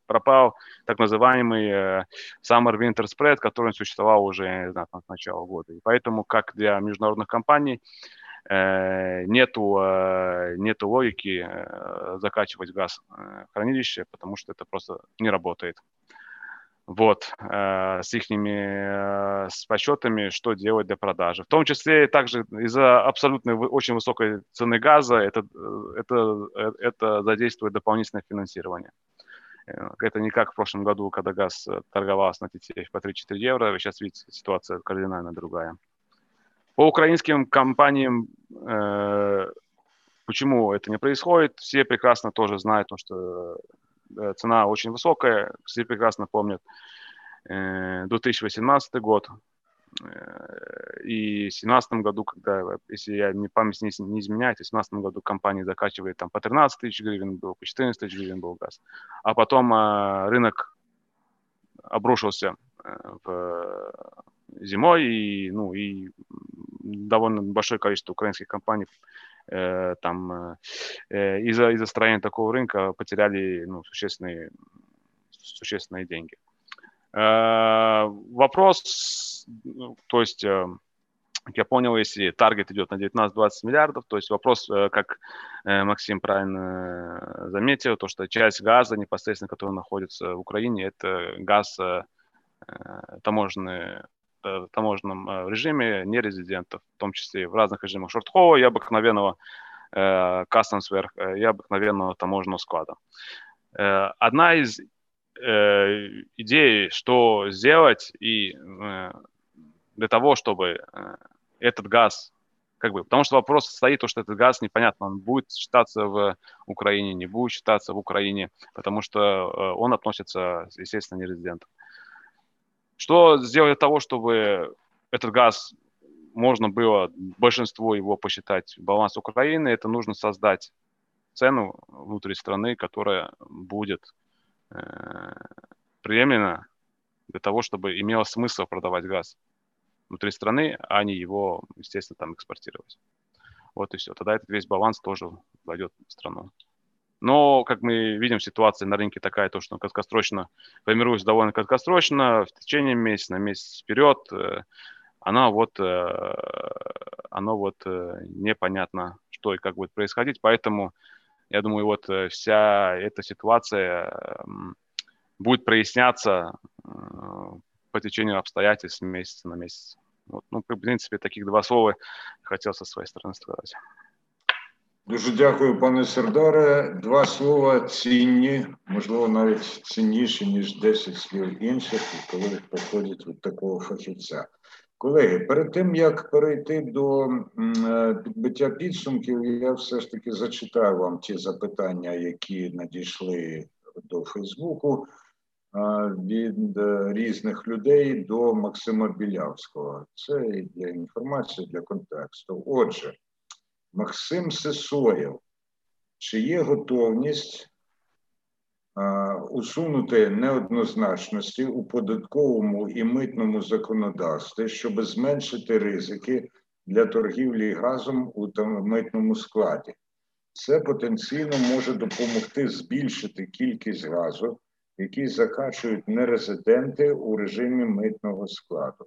Пропал так называемый Summer Winter Spread, который существовал уже знаю, с начала года. И поэтому, как для международных компаний, нету, нету логики закачивать газ в хранилище, потому что это просто не работает вот, э, с их э, с подсчетами, что делать для продажи. В том числе также из-за абсолютно очень высокой цены газа это, э, это, э, это задействует дополнительное финансирование. Э, это не как в прошлом году, когда газ торговался на TTF по 3-4 евро. Сейчас видите, ситуация кардинально другая. По украинским компаниям, э, почему это не происходит, все прекрасно тоже знают, что цена очень высокая, все прекрасно помнят 2018 э, год. Э, и в 2017 году, когда, если я не память не, не изменяет, в 2017 году компания закачивает там по 13 тысяч гривен был, по 14 тысяч гривен был газ. А потом э, рынок обрушился в зимой, и, ну, и довольно большое количество украинских компаний Э, там э, э, из-за из строения такого рынка потеряли ну, существенные, существенные деньги. Вопрос, ну, то есть, как я понял, если таргет идет на 19-20 миллиардов, то есть вопрос, как Максим правильно заметил, то что часть газа непосредственно, который находится в Украине, это газ таможенный таможенном э, режиме нерезидентов, в том числе в разных режимах шортхова и обыкновенного э, customs э, и обыкновенного таможенного склада. Одна из идей, что сделать и для того, чтобы этот газ как бы, потому что вопрос стоит, то, что этот газ непонятно, он будет считаться в Украине, не будет считаться в Украине, потому что он относится, естественно, нерезидентам. Что сделать для того, чтобы этот газ можно было большинство его посчитать баланс Украины, это нужно создать цену внутри страны, которая будет э, приемлема для того, чтобы имело смысл продавать газ внутри страны, а не его, естественно, там экспортировать. Вот и все. Тогда этот весь баланс тоже войдет в страну. Но, как мы видим, ситуация на рынке такая, то, что краткосрочно формируется довольно краткосрочно, в течение месяца, на месяц вперед, э, она вот, э, оно вот э, непонятно, что и как будет происходить. Поэтому, я думаю, вот вся эта ситуация будет проясняться по течению обстоятельств месяца на месяц. Вот, ну, в принципе, таких два слова хотел со своей стороны сказать. Дуже дякую, пане Сердаре. Два слова цінні, можливо, навіть цінніші, ніж 10 слів інших, коли приходять від такого фахівця. Колеги, перед тим як перейти до е, підбиття підсумків, я все ж таки зачитаю вам ті запитання, які надійшли до Фейсбуку е, від е, різних людей до Максима Білявського. Це для інформації, для контексту. Отже. Максим Сесоєв, чи є готовність а, усунути неоднозначності у податковому і митному законодавстві, щоб зменшити ризики для торгівлі газом у митному складі. Це потенційно може допомогти збільшити кількість газу, який закачують нерезиденти у режимі митного складу.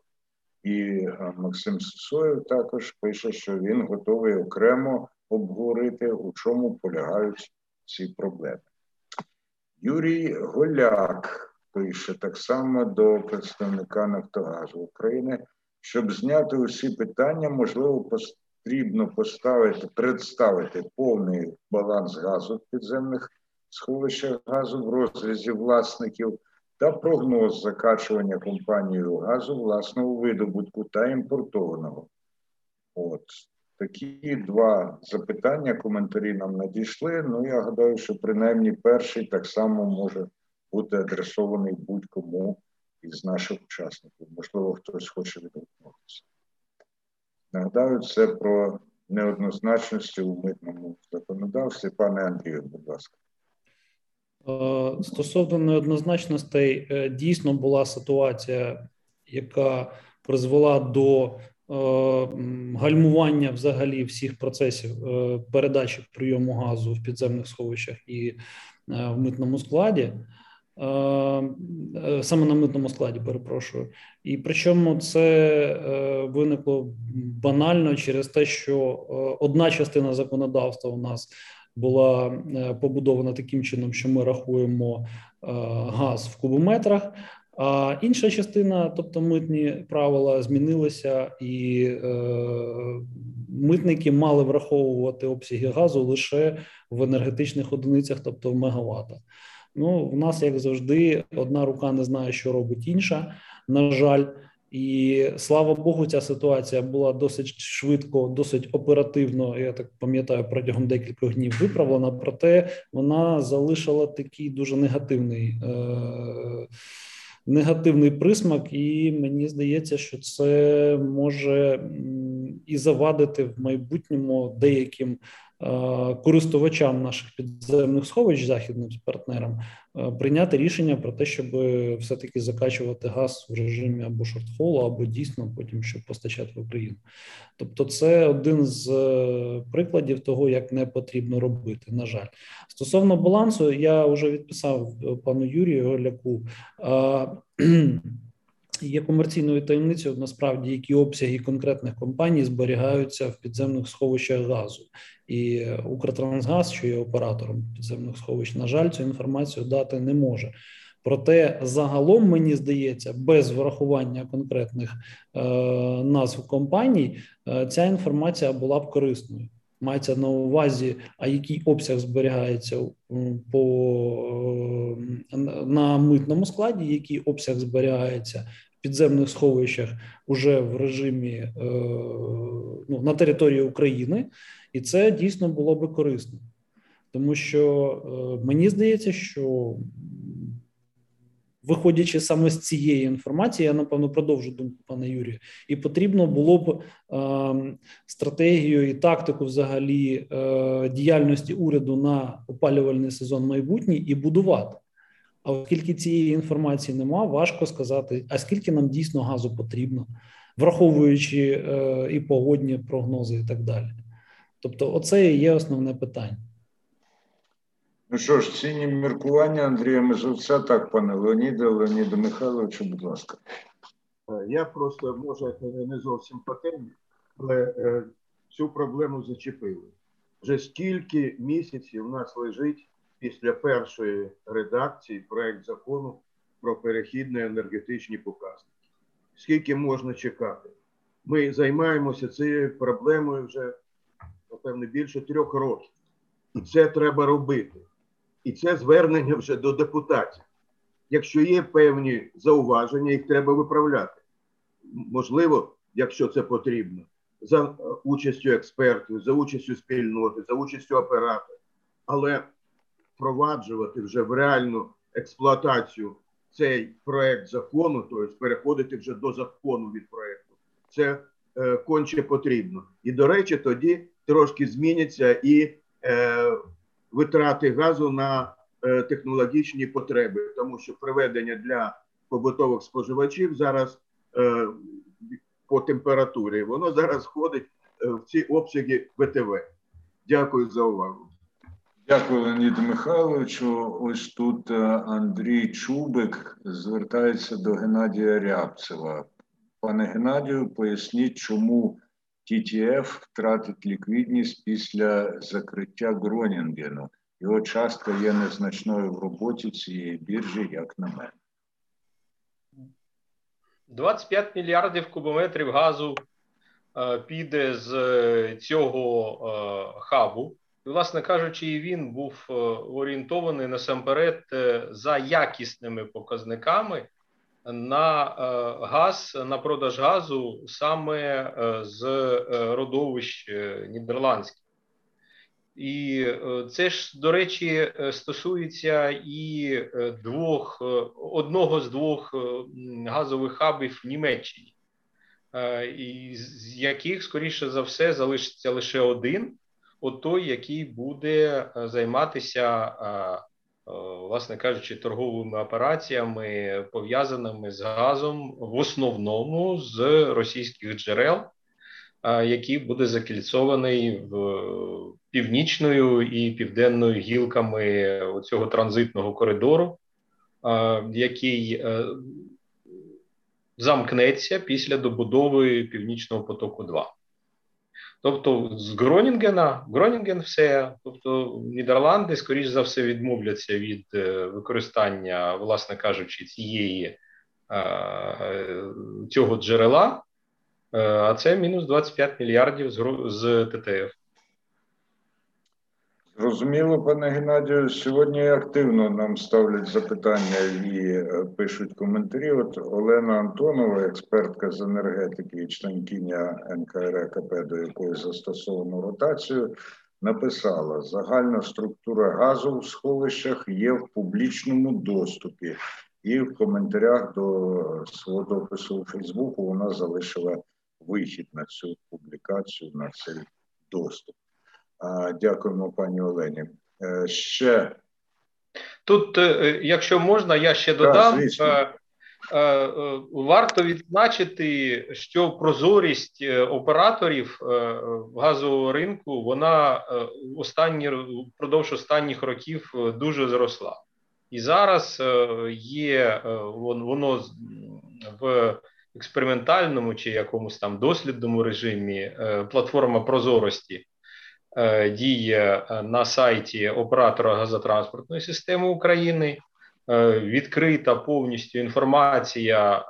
І е, Максим Сосоєв також пише, що він готовий окремо обговорити, у чому полягають ці проблеми. Юрій Голяк пише так само до представника Нафтогазу України. Щоб зняти усі питання, можливо, потрібно поставити, представити повний баланс газу в підземних сховищах газу в розрізі власників та прогноз закачування компанією газу власного видобутку та імпортованого. От такі два запитання, коментарі нам надійшли. Ну, я гадаю, що принаймні перший так само може бути адресований будь-кому із наших учасників. Можливо, хтось хоче відгукнутися. Нагадаю, це про неоднозначності у митному законодавстві. Пане Андрію, будь ласка. Е, стосовно неоднозначностей, е, дійсно була ситуація, яка призвела до е, гальмування взагалі всіх процесів передачі прийому газу в підземних сховищах і в митному складі. Саме на митному складі, перепрошую, і причому це виникло банально через те, що одна частина законодавства у нас була е, побудована таким чином, що ми рахуємо е, газ в кубометрах. А інша частина, тобто митні правила, змінилися, і е, митники мали враховувати обсяги газу лише в енергетичних одиницях, тобто в мегаватах. Ну, в нас, як завжди, одна рука не знає, що робить інша. На жаль, і слава Богу, ця ситуація була досить швидко, досить оперативно. Я так пам'ятаю, протягом декількох днів виправлена. Проте вона залишила такий дуже негативний е- негативний присмак, і мені здається, що це може і завадити в майбутньому деяким користувачам наших підземних сховищ західним партнерам е, прийняти рішення про те, щоб все-таки закачувати газ в режимі або шортфолу, або дійсно потім щоб постачати в Україну. Тобто, це один з е, прикладів того, як не потрібно робити. На жаль, стосовно балансу, я вже відписав пану Юрію Голяку. Є комерційною таємницею насправді, які обсяги конкретних компаній зберігаються в підземних сховищах газу, і Укртрансгаз, що є оператором підземних сховищ, на жаль, цю інформацію дати не може. Проте загалом мені здається, без врахування конкретних е, назв компаній, е, ця інформація була б корисною. Мається на увазі, а який обсяг зберігається по е, на митному складі, який обсяг зберігається підземних сховищах уже в режимі е, ну, на території України, і це дійсно було би корисно, тому що е, мені здається, що виходячи саме з цієї інформації, я напевно продовжу думку пана Юрія, і потрібно було б е, стратегію і тактику взагалі діяльності уряду на опалювальний сезон майбутній і будувати. А оскільки цієї інформації нема, важко сказати, а скільки нам дійсно газу потрібно, враховуючи е, і погодні прогнози, і так далі. Тобто, оце і є основне питання. Ну що ж, цінні міркування Андрія Межовця, так, пане Леоніде, Леоніде Михайловичу, будь ласка. Е, я просто, може, не зовсім по темі, але е, цю проблему зачепили. Вже скільки місяців у нас лежить після першої редакції проект закону про перехідні енергетичні показники. Скільки можна чекати? Ми займаємося цією проблемою вже, напевно, більше трьох років. І це треба робити. І це звернення вже до депутатів. Якщо є певні зауваження, їх треба виправляти. Можливо, якщо це потрібно, за участю експертів, за участю спільноти, за участю операторів. Але впроваджувати вже в реальну експлуатацію цей проект закону, тобто переходити вже до закону від проекту, це е, конче потрібно. І, до речі, тоді трошки зміняться і е, витрати газу на е, технологічні потреби, тому що приведення для побутових споживачів зараз е, по температурі. Воно зараз входить в ці обсяги ВТВ. Дякую за увагу. Дякую, Леоніду Михайловичу. Ось тут Андрій Чубик звертається до Геннадія Рябцева. Пане Геннадію, поясніть, чому TTF втратить ліквідність після закриття Гронінгену. Його частка є незначною в роботі цієї біржі, як на мене. 25 мільярдів кубометрів газу е, піде з е, цього е, хабу. Власне кажучи, він був орієнтований насамперед за якісними показниками на газ, на продаж газу саме з родовищ нідерландських. І це ж, до речі, стосується і двох одного з двох газових хабів в Німеччині, з яких, скоріше за все, залишиться лише один, от той, який буде займатися, власне кажучи, торговими операціями, пов'язаними з газом, в основному з російських джерел який буде закільцований в північною і південною гілками цього транзитного коридору, який е, замкнеться після добудови Північного потоку. 2 Тобто з Гронінгена, Гронінген все, тобто Нідерланди, скоріш за все, відмовляться від е, використання, власне кажучи, цієї цього джерела Е, а це мінус 25 мільярдів з ТТФ. Зрозуміло, пане Геннадію. Сьогодні активно нам ставлять запитання і е, пишуть коментарі. От Олена Антонова, експертка з енергетики і членкиня НКРКП, до якої застосовано ротацію, написала: загальна структура газу в сховищах є в публічному доступі, і в коментарях до свого допису у Фейсбуку вона залишила вихід на цю публікацію, на цей доступ. Дякуємо, пані Олені. Е, ще тут, е, якщо можна, я ще додам. Е, Варто відзначити, що прозорість операторів газового ринку вона останні впродовж останніх років дуже зросла, і зараз є воно в експериментальному чи якомусь там дослідному режимі е, платформа прозорості е, діє е, на сайті оператора газотранспортної системи України. Відкрита повністю інформація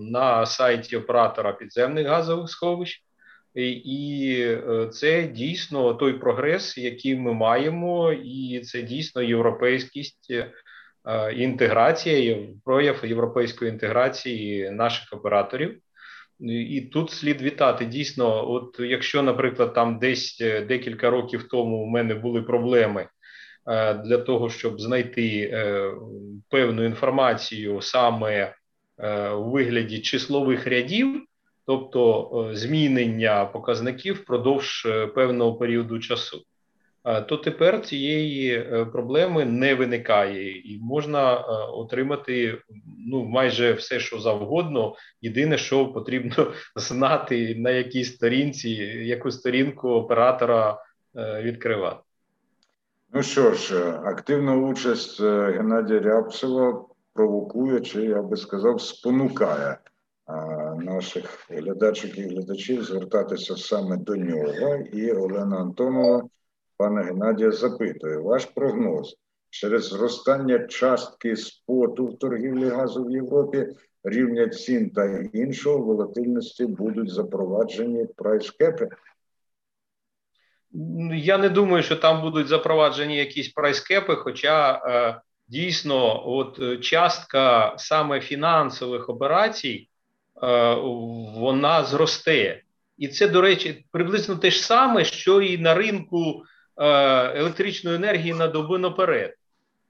на сайті оператора підземних газових сховищ, і це дійсно той прогрес, який ми маємо, і це дійсно європейськість Е, інтеграція, прояв європейської інтеграції наших операторів. І тут слід вітати. Дійсно, от якщо, наприклад, там десь е, декілька років тому у мене були проблеми е, для того, щоб знайти певну інформацію саме у вигляді числових рядів, тобто змінення показників впродовж певного періоду часу то тепер цієї е, проблеми не виникає, і можна е, отримати ну майже все, що завгодно. Єдине, що потрібно знати на якій сторінці, яку сторінку оператора е, відкривати. Ну що ж, активна участь Геннадія Рябцева провокує, чи я би сказав, спонукає наших глядачів і глядачів звертатися саме до нього. І Олена Антонова пана Геннадія запитує: ваш прогноз через зростання частки споту в торгівлі газу в Європі, рівня цін та іншого волатильності будуть запроваджені прайскепи? Я не думаю, що там будуть запроваджені якісь прайскепи, хоча е, дійсно, от е, частка саме фінансових операцій, е, вона зросте. І це, до речі, приблизно те ж саме, що і на ринку електричної енергії на добу наперед,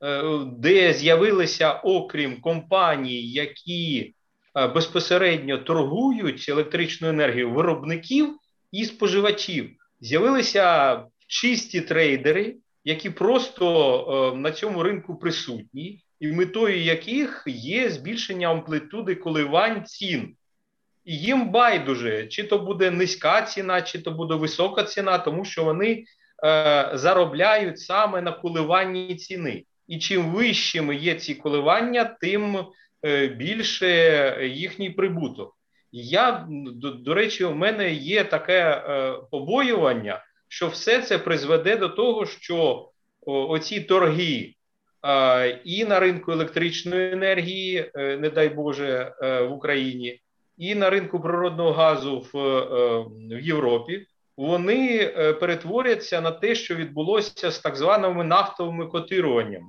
е, де з'явилися, окрім компаній, які е, безпосередньо торгують електричною енергією виробників і споживачів, з'явилися чисті трейдери, які просто на цьому ринку присутні, і метою яких є збільшення амплитуди коливань цін. І їм байдуже, чи то буде низька ціна, чи то буде висока ціна, тому що вони е, заробляють саме на коливанні ціни. І чим вищими є ці коливання, тим е, більше їхній прибуток. Я до, до речі, у мене є таке е, побоювання, що все це призведе до того, що оці торги і на ринку електричної енергії, не дай Боже, в Україні, і на ринку природного газу в, в Європі. Вони е, перетворяться на те, що відбулося з так званими нафтовими котируваннями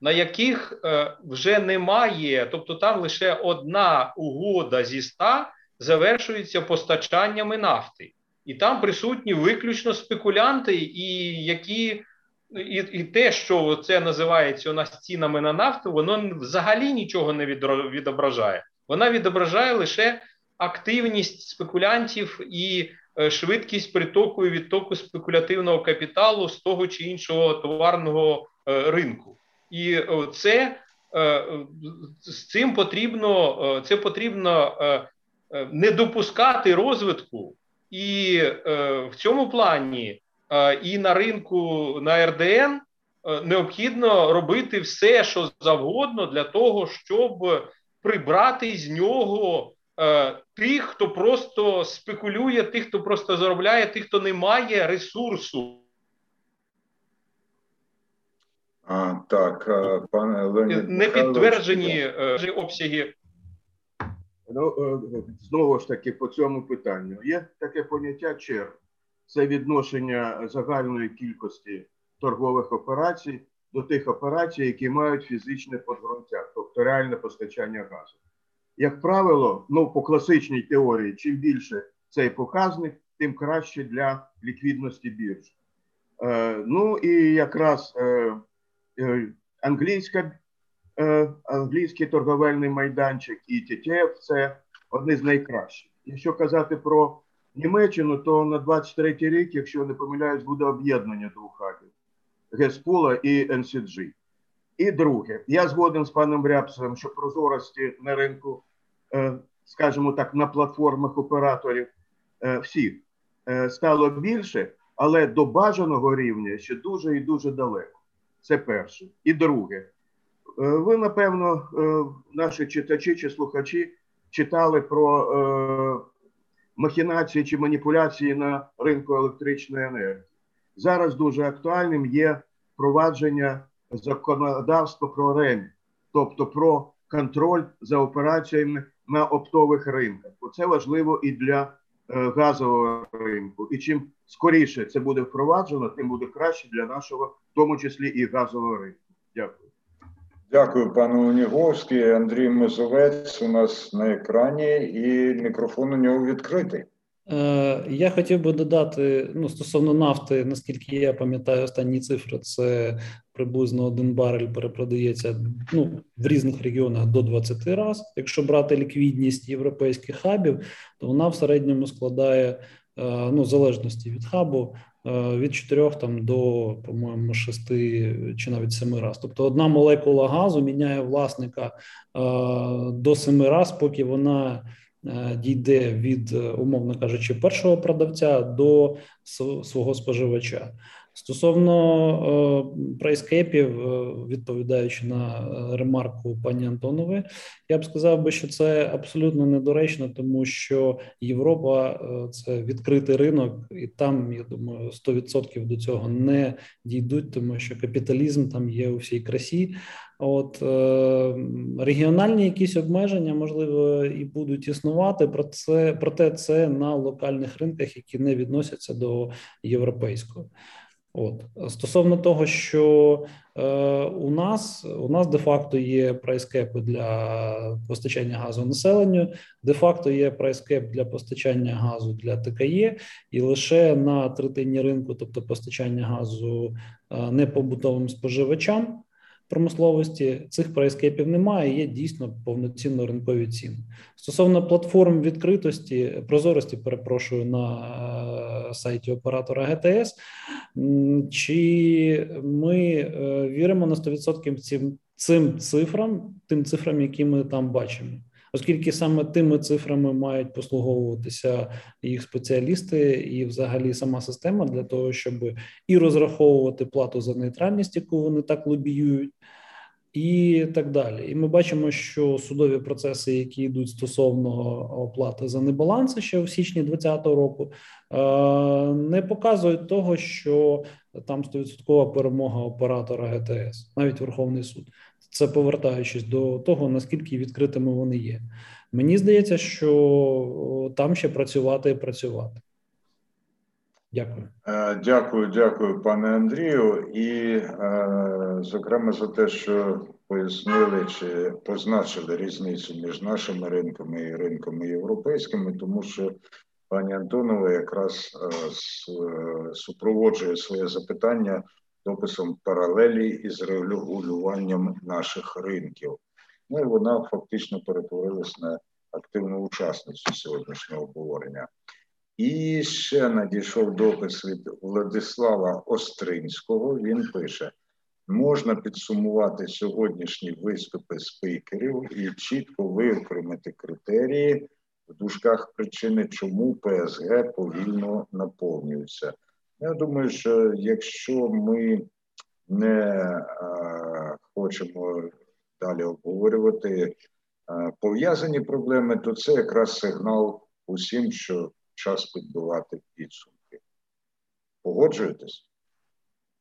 на яких е, вже немає, тобто там лише одна угода зі ста завершується постачаннями нафти, і там присутні виключно спекулянти, і які і і те, що це називається у нас цінами на нафту, воно взагалі нічого не відображає. Вона відображає лише активність спекулянтів і швидкість притоку і відтоку спекулятивного капіталу з того чи іншого товарного е, ринку. І е, це е, з цим потрібно е, це потрібно не допускати розвитку, і в цьому плані і на ринку на РДН необхідно робити все, що завгодно, для того, щоб прибрати з нього тих, хто просто спекулює, тих, хто просто заробляє, тих, хто не має ресурсу. А, Так, пане Леонід не підтверджені е, обсяги. Ну, е, знову ж таки, по цьому питанню є таке поняття черг. Це відношення загальної кількості торгових операцій до тих операцій, які мають фізичне подґрунтя, тобто реальне постачання газу. Як правило, ну по класичній теорії, чим більше цей показник, тим краще для ліквідності біржі. Е, Ну і якраз е, Е, англійська, англійський торговельний майданчик і ТТФ це одні з найкращих. Якщо казати про Німеччину, то на 23-й рік, якщо не помиляюсь, буде об'єднання двох хабів Геспула і НСДЖ. І друге, я згоден з паном Рябцевим, що прозорості на ринку, скажімо так, на платформах операторів всіх стало більше, але до бажаного рівня ще дуже і дуже далеко. Це перше. І друге, е, ви, напевно, е, наші читачі чи слухачі читали про е, махінації чи маніпуляції на ринку електричної енергії. Зараз дуже актуальним є впровадження законодавства про РЕМІ, тобто про контроль за операціями на оптових ринках. Це важливо і для газового ринку. І чим скоріше це буде впроваджено, тим буде краще для нашого, в тому числі і газового ринку. Дякую. Дякую, пане Уніговський. Андрій Мозовець у нас на екрані, і мікрофон у нього відкритий. Е, я хотів би додати ну, стосовно нафти, наскільки я пам'ятаю, останні цифри це приблизно один барель перепродається ну, в різних регіонах до 20 разів. Якщо брати ліквідність європейських хабів, то вона в середньому складає Е, ну, в залежності від хабу, е, від 4 там до, по-моєму, 6 чи навіть 7 раз. Тобто одна молекула газу міняє власника е, до 7 раз, поки вона дійде від, умовно кажучи, першого продавця до свого споживача. Стосовно е, прайскепів, е, відповідаючи на е, ремарку пані Антонової, я б сказав би, що це абсолютно недоречно, тому що Європа це відкритий ринок, і там я думаю 100% до цього не дійдуть, тому що капіталізм там є у всій красі. От регіональні якісь обмеження можливо і будуть існувати. Про це проте це на локальних ринках, які не відносяться до європейського. От. Стосовно того, що е, у нас у нас де-факто є прайскепи для постачання газу населенню, де-факто є прайскеп для постачання газу для ТКЄ, і лише на третині ринку, тобто постачання газу е, непобутовим споживачам, промисловості цих прайскепів немає. Є дійсно повноцінно ринкові ціни. Стосовно платформ відкритості, прозорості, перепрошую на е, сайті оператора ГТС. Чи ми е, віримо на 100% цим цим цифрам, тим цифрам, які ми там бачимо? Оскільки саме тими цифрами мають послуговуватися їх спеціалісти, і, взагалі, сама система для того, щоб і розраховувати плату за нейтральність, яку вони так лобіюють. І так далі, і ми бачимо, що судові процеси, які йдуть стосовно оплати за небаланси ще в січні 2020 року, е, не показують того, що там 100% перемога оператора ГТС, навіть Верховний суд. Це повертаючись до того, наскільки відкритими вони є. Мені здається, що там ще працювати і працювати. Дякую. Е, дякую, дякую, пане Андрію. І, е, зокрема, за те, що пояснили чи позначили різницю між нашими ринками і ринками європейськими, тому що пані Антонова якраз е, супроводжує своє запитання дописом паралелі із регулюванням наших ринків. Ну і вона фактично перетворилась на активну учасницю сьогоднішнього обговорення. І ще надійшов допис від Владислава Остринського. Він пише: можна підсумувати сьогоднішні виступи спікерів і чітко виокремити критерії в дужках причини, чому ПСГ повільно наповнюється. Я думаю, що якщо ми не хочемо далі обговорювати пов'язані проблеми, то це якраз сигнал усім, що час підбивати підсумки. Погоджуєтесь?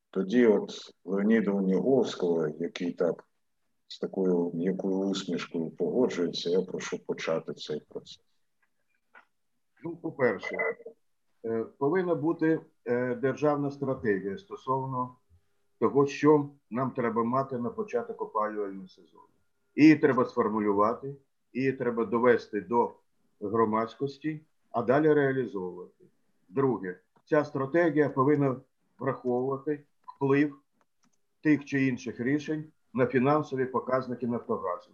Тоді, от Леоніда Уніговського, який так з такою м'якою усмішкою погоджується, я прошу почати цей процес. Ну, по-перше, повинна бути е, державна стратегія стосовно того, що нам треба мати на початок опалювального сезону. Її треба сформулювати, її треба довести до громадськості а далі реалізовувати. Друге, ця стратегія повинна враховувати вплив тих чи інших рішень на фінансові показники Нафтогазу.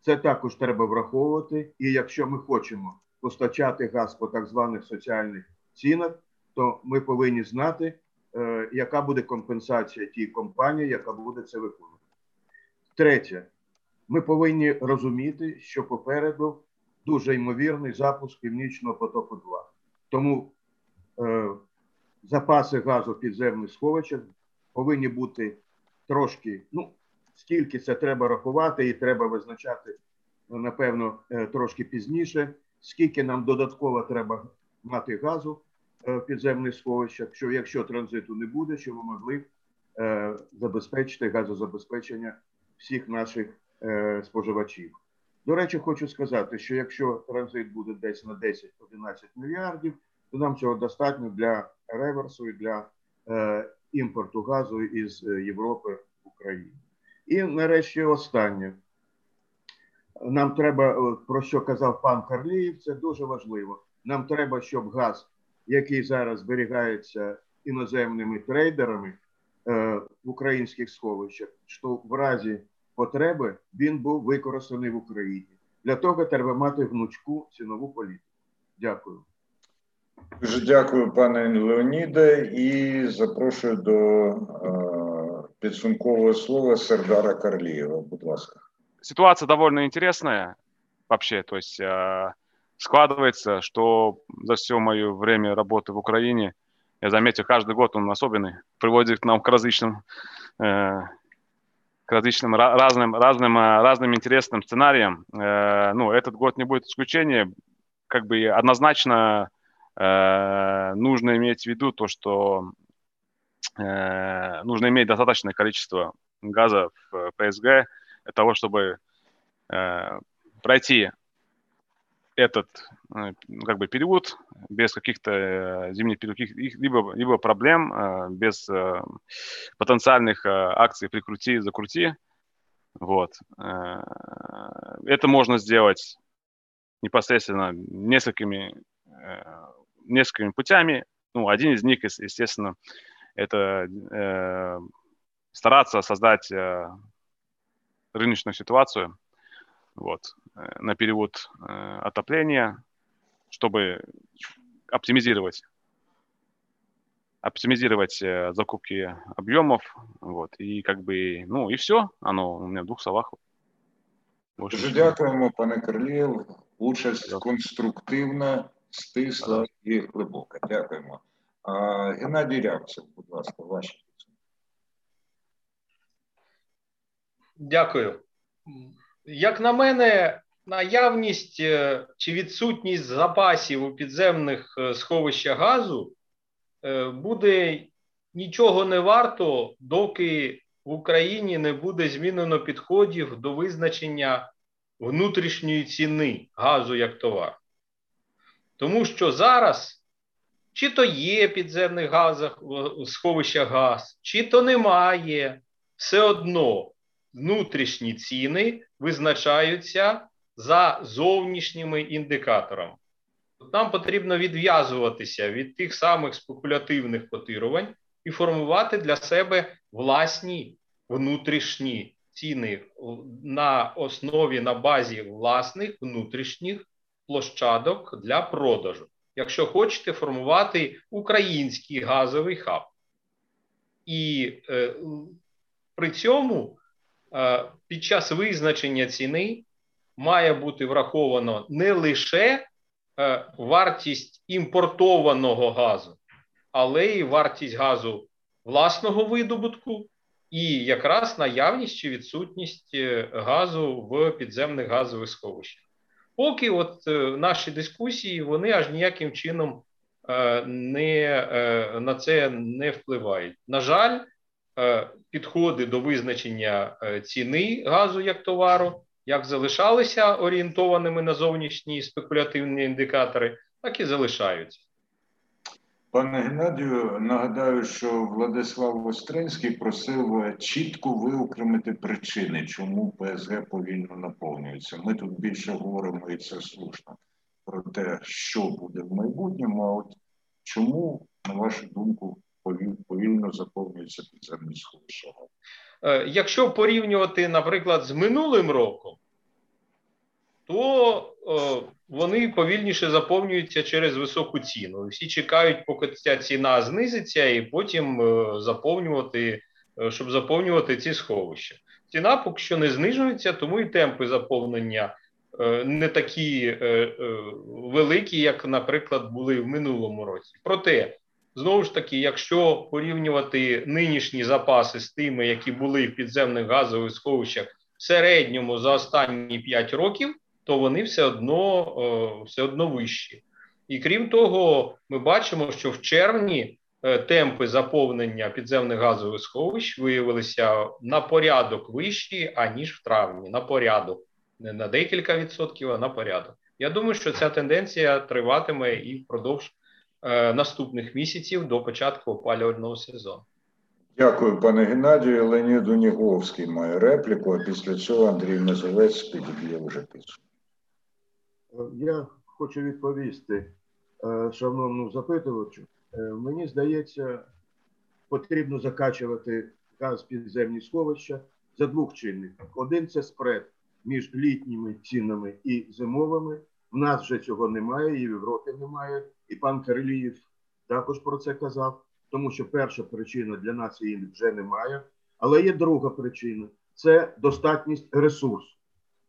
Це також треба враховувати. І якщо ми хочемо постачати газ по так званих соціальних цінах, то ми повинні знати, е, яка буде компенсація тій компанії, яка буде це виконувати. Третє, ми повинні розуміти, що попереду дуже ймовірний запуск північного потоку. 2 тому е, запаси газу в підземних сховищах повинні бути трошки. Ну скільки це треба рахувати, і треба визначати напевно е, трошки пізніше. Скільки нам додатково треба мати газу підземних сховищах, що якщо транзиту не буде, щоб ми могли е, забезпечити газозабезпечення всіх наших е, споживачів. До речі, хочу сказати, що якщо транзит буде десь на 10-11 мільярдів, то нам цього достатньо для реверсу і для е, імпорту газу із е, Європи в Україну. І нарешті останнє. Нам треба, про що казав пан Карліїв, це дуже важливо. Нам треба, щоб газ, який зараз зберігається іноземними трейдерами е, в українських сховищах, що в разі потреби він був використаний в Україні. Для того треба мати гнучку цінову політику. Дякую. Дуже дякую, пане Леоніде, і запрошую до е, підсумкового слова Сердара Карлієва. Будь ласка. Ситуация довольно интересная вообще, то есть э, складывается, что за все мое время работы в Украине, я заметил, каждый год он особенный, приводит к нам к различным э, к различным разным, разным, э, разным интересным сценариям. Э, ну, этот год не будет исключением. Как бы однозначно э, нужно иметь в виду то, что нужно иметь достаточное количество газа в ПСГ для того, чтобы пройти этот э, как бы период без каких-то э, зимних периодов, либо, либо проблем, э, без потенциальных акций прикрути, закрути. Вот. Это можно сделать непосредственно несколькими, несколькими путями. Ну, один из них, естественно, это стараться создать рыночную ситуацию, вот, э, на период э, отопления, чтобы оптимизировать оптимизировать э, закупки объемов, вот, и как бы, ну, и все, оно у меня в двух словах. Дуже дякуємо, пане Карлєв. Участь конструктивна, стисла і глибока. Дякуємо. А, Геннадій Рябцев, будь ласка, ваші Дякую. Як на мене, наявність е, чи відсутність запасів у підземних е, сховищах газу е, буде нічого не варто, доки в Україні не буде змінено підходів до визначення внутрішньої ціни газу як товар. Тому що зараз чи то є підземних газах сховища газ, чи то немає, все одно внутрішні ціни визначаються за зовнішніми індикаторами. Нам потрібно відв'язуватися від тих самих спекулятивних котирувань і формувати для себе власні внутрішні ціни на основі на базі власних внутрішніх площадок для продажу. Якщо хочете формувати український газовий хаб. І е, при цьому під час визначення ціни має бути враховано не лише е, вартість імпортованого газу, але й вартість газу власного видобутку, і якраз наявність чи відсутність е, газу в підземних газових сховищах. Поки от е, наші дискусії вони аж ніяким чином не, на це не впливають. На жаль, підходи до визначення е, ціни газу як товару як залишалися орієнтованими на зовнішні спекулятивні індикатори, так і залишаються. Пане Геннадію, нагадаю, що Владислав Остринський просив чітко виокремити причини, чому ПСГ повільно наповнюється. Ми тут більше говоримо, і це слушно, про те, що буде в майбутньому. А от чому, на вашу думку, повільно заповнюється підземні сховища? Е, якщо порівнювати, наприклад, з минулим роком, то о, вони повільніше заповнюються через високу ціну. Всі чекають, поки ця ціна знизиться, і потім о, заповнювати, щоб заповнювати ці сховища. Ціна поки що не знижується, тому і темпи заповнення не такі великі, як, наприклад, були в минулому році. Проте. Знову ж таки, якщо порівнювати нинішні запаси з тими, які були в підземних газових сховищах в середньому за останні 5 років, то вони все одно все одно вищі. І крім того, ми бачимо, що в червні е, темпи заповнення підземних газових сховищ виявилися на порядок вищі, аніж в травні. На порядок. Не на декілька відсотків, а на порядок. Я думаю, що ця тенденція триватиме і впродовж е, наступних місяців до початку опалювального сезону. Дякую, пане Геннадію. Леонід Уніговський має репліку, а після цього Андрій Мезовець підіб'є вже підсумок. Я хочу відповісти е, шановному запитувачу. Е, мені здається, потрібно закачувати газ підземні сховища за двох чинників. Один це спред між літніми цінами і зимовими. В нас вже цього немає, і в Європі немає. І пан Карлієв також про це казав, тому що перша причина для нас її вже немає. Але є друга причина це достатність ресурсу.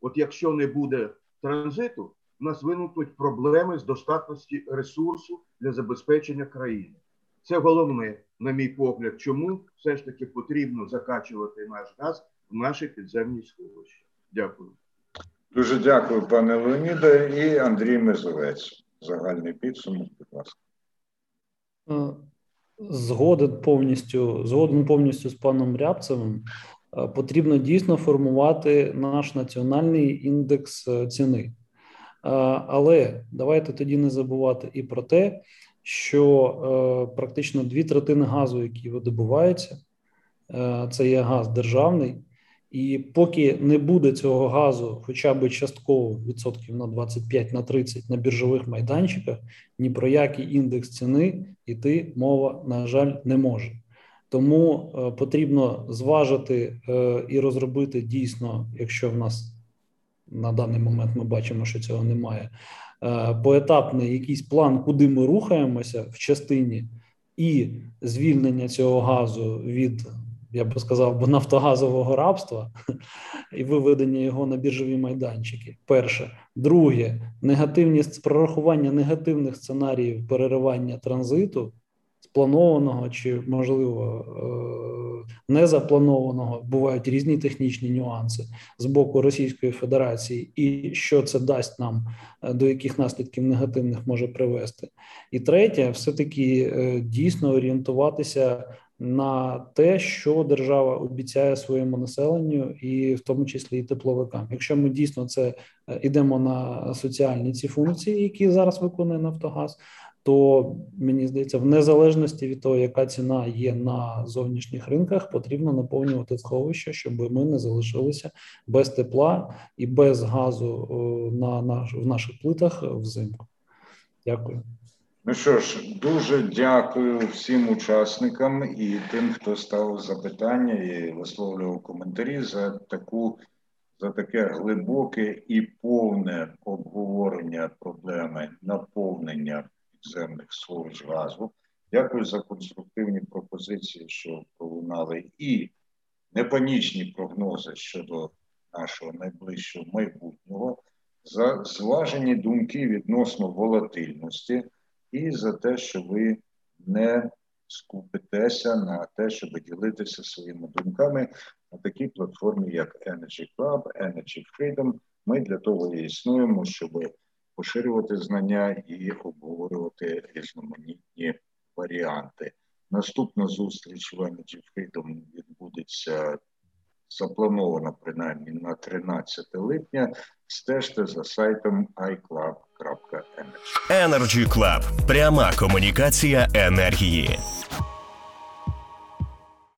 От якщо не буде транзиту, у нас виникнуть проблеми з достатності ресурсу для забезпечення країни. Це головне, на мій погляд, чому все ж таки потрібно закачувати наш газ в наші підземні сховища. Дякую. Дуже дякую, пане Леоніде. І Андрій Мезовець. Загальний підсумок, будь ласка. Е, згоден повністю, згоден повністю з паном Рябцевим. Е, потрібно дійсно формувати наш національний індекс е, ціни. Але давайте тоді не забувати і про те, що практично дві третини газу, який видобувається, це є газ державний. І поки не буде цього газу, хоча б частково відсотків на 25 на 30 на біржових майданчиках, ні про який індекс ціни йти мова, на жаль, не може. Тому е, потрібно зважити е, і розробити дійсно, якщо в нас на даний момент ми бачимо, що цього немає. Е, поетапний якийсь план, куди ми рухаємося в частині і звільнення цього газу від я би сказав, бо нафтогазового рабства і виведення його на біржові майданчики. Перше, друге, негативність прорахування негативних сценаріїв переривання транзиту спланованого чи можливо е, незапланованого. Бувають різні технічні нюанси з боку Російської Федерації, і що це дасть нам е, до яких наслідків негативних може привести. І третє, все таки е, дійсно орієнтуватися на те, що держава обіцяє своєму населенню, і в тому числі і тепловикам. Якщо ми дійсно це йдемо на соціальні ці функції, які зараз виконує Нафтогаз, то мені здається, в незалежності від того, яка ціна є на зовнішніх ринках, потрібно наповнювати сховища, щоб ми не залишилися без тепла і без газу на наш в наших плитах взимку. Дякую. Ну що ж, дуже дякую всім учасникам і тим, хто ставив запитання і висловлював коментарі за таку за таке глибоке і повне обговорення проблеми наповнення підземних сховищ газу. Дякую за конструктивні пропозиції, що пролунали, і непанічні прогнози щодо нашого найближчого майбутнього, за зважені думки відносно волатильності і за те, що ви не скупитеся на те, щоб ділитися своїми думками на такій платформі, як Energy Club, Energy Freedom. Ми для того і існуємо, щоб поширювати знання і обговорювати різноманітні варіанти. Наступна зустріч в Energy Freedom відбудеться запланована принаймні на 13 липня. Стежте за сайтом iClub.energy. Energy Club. пряма комунікація енергії.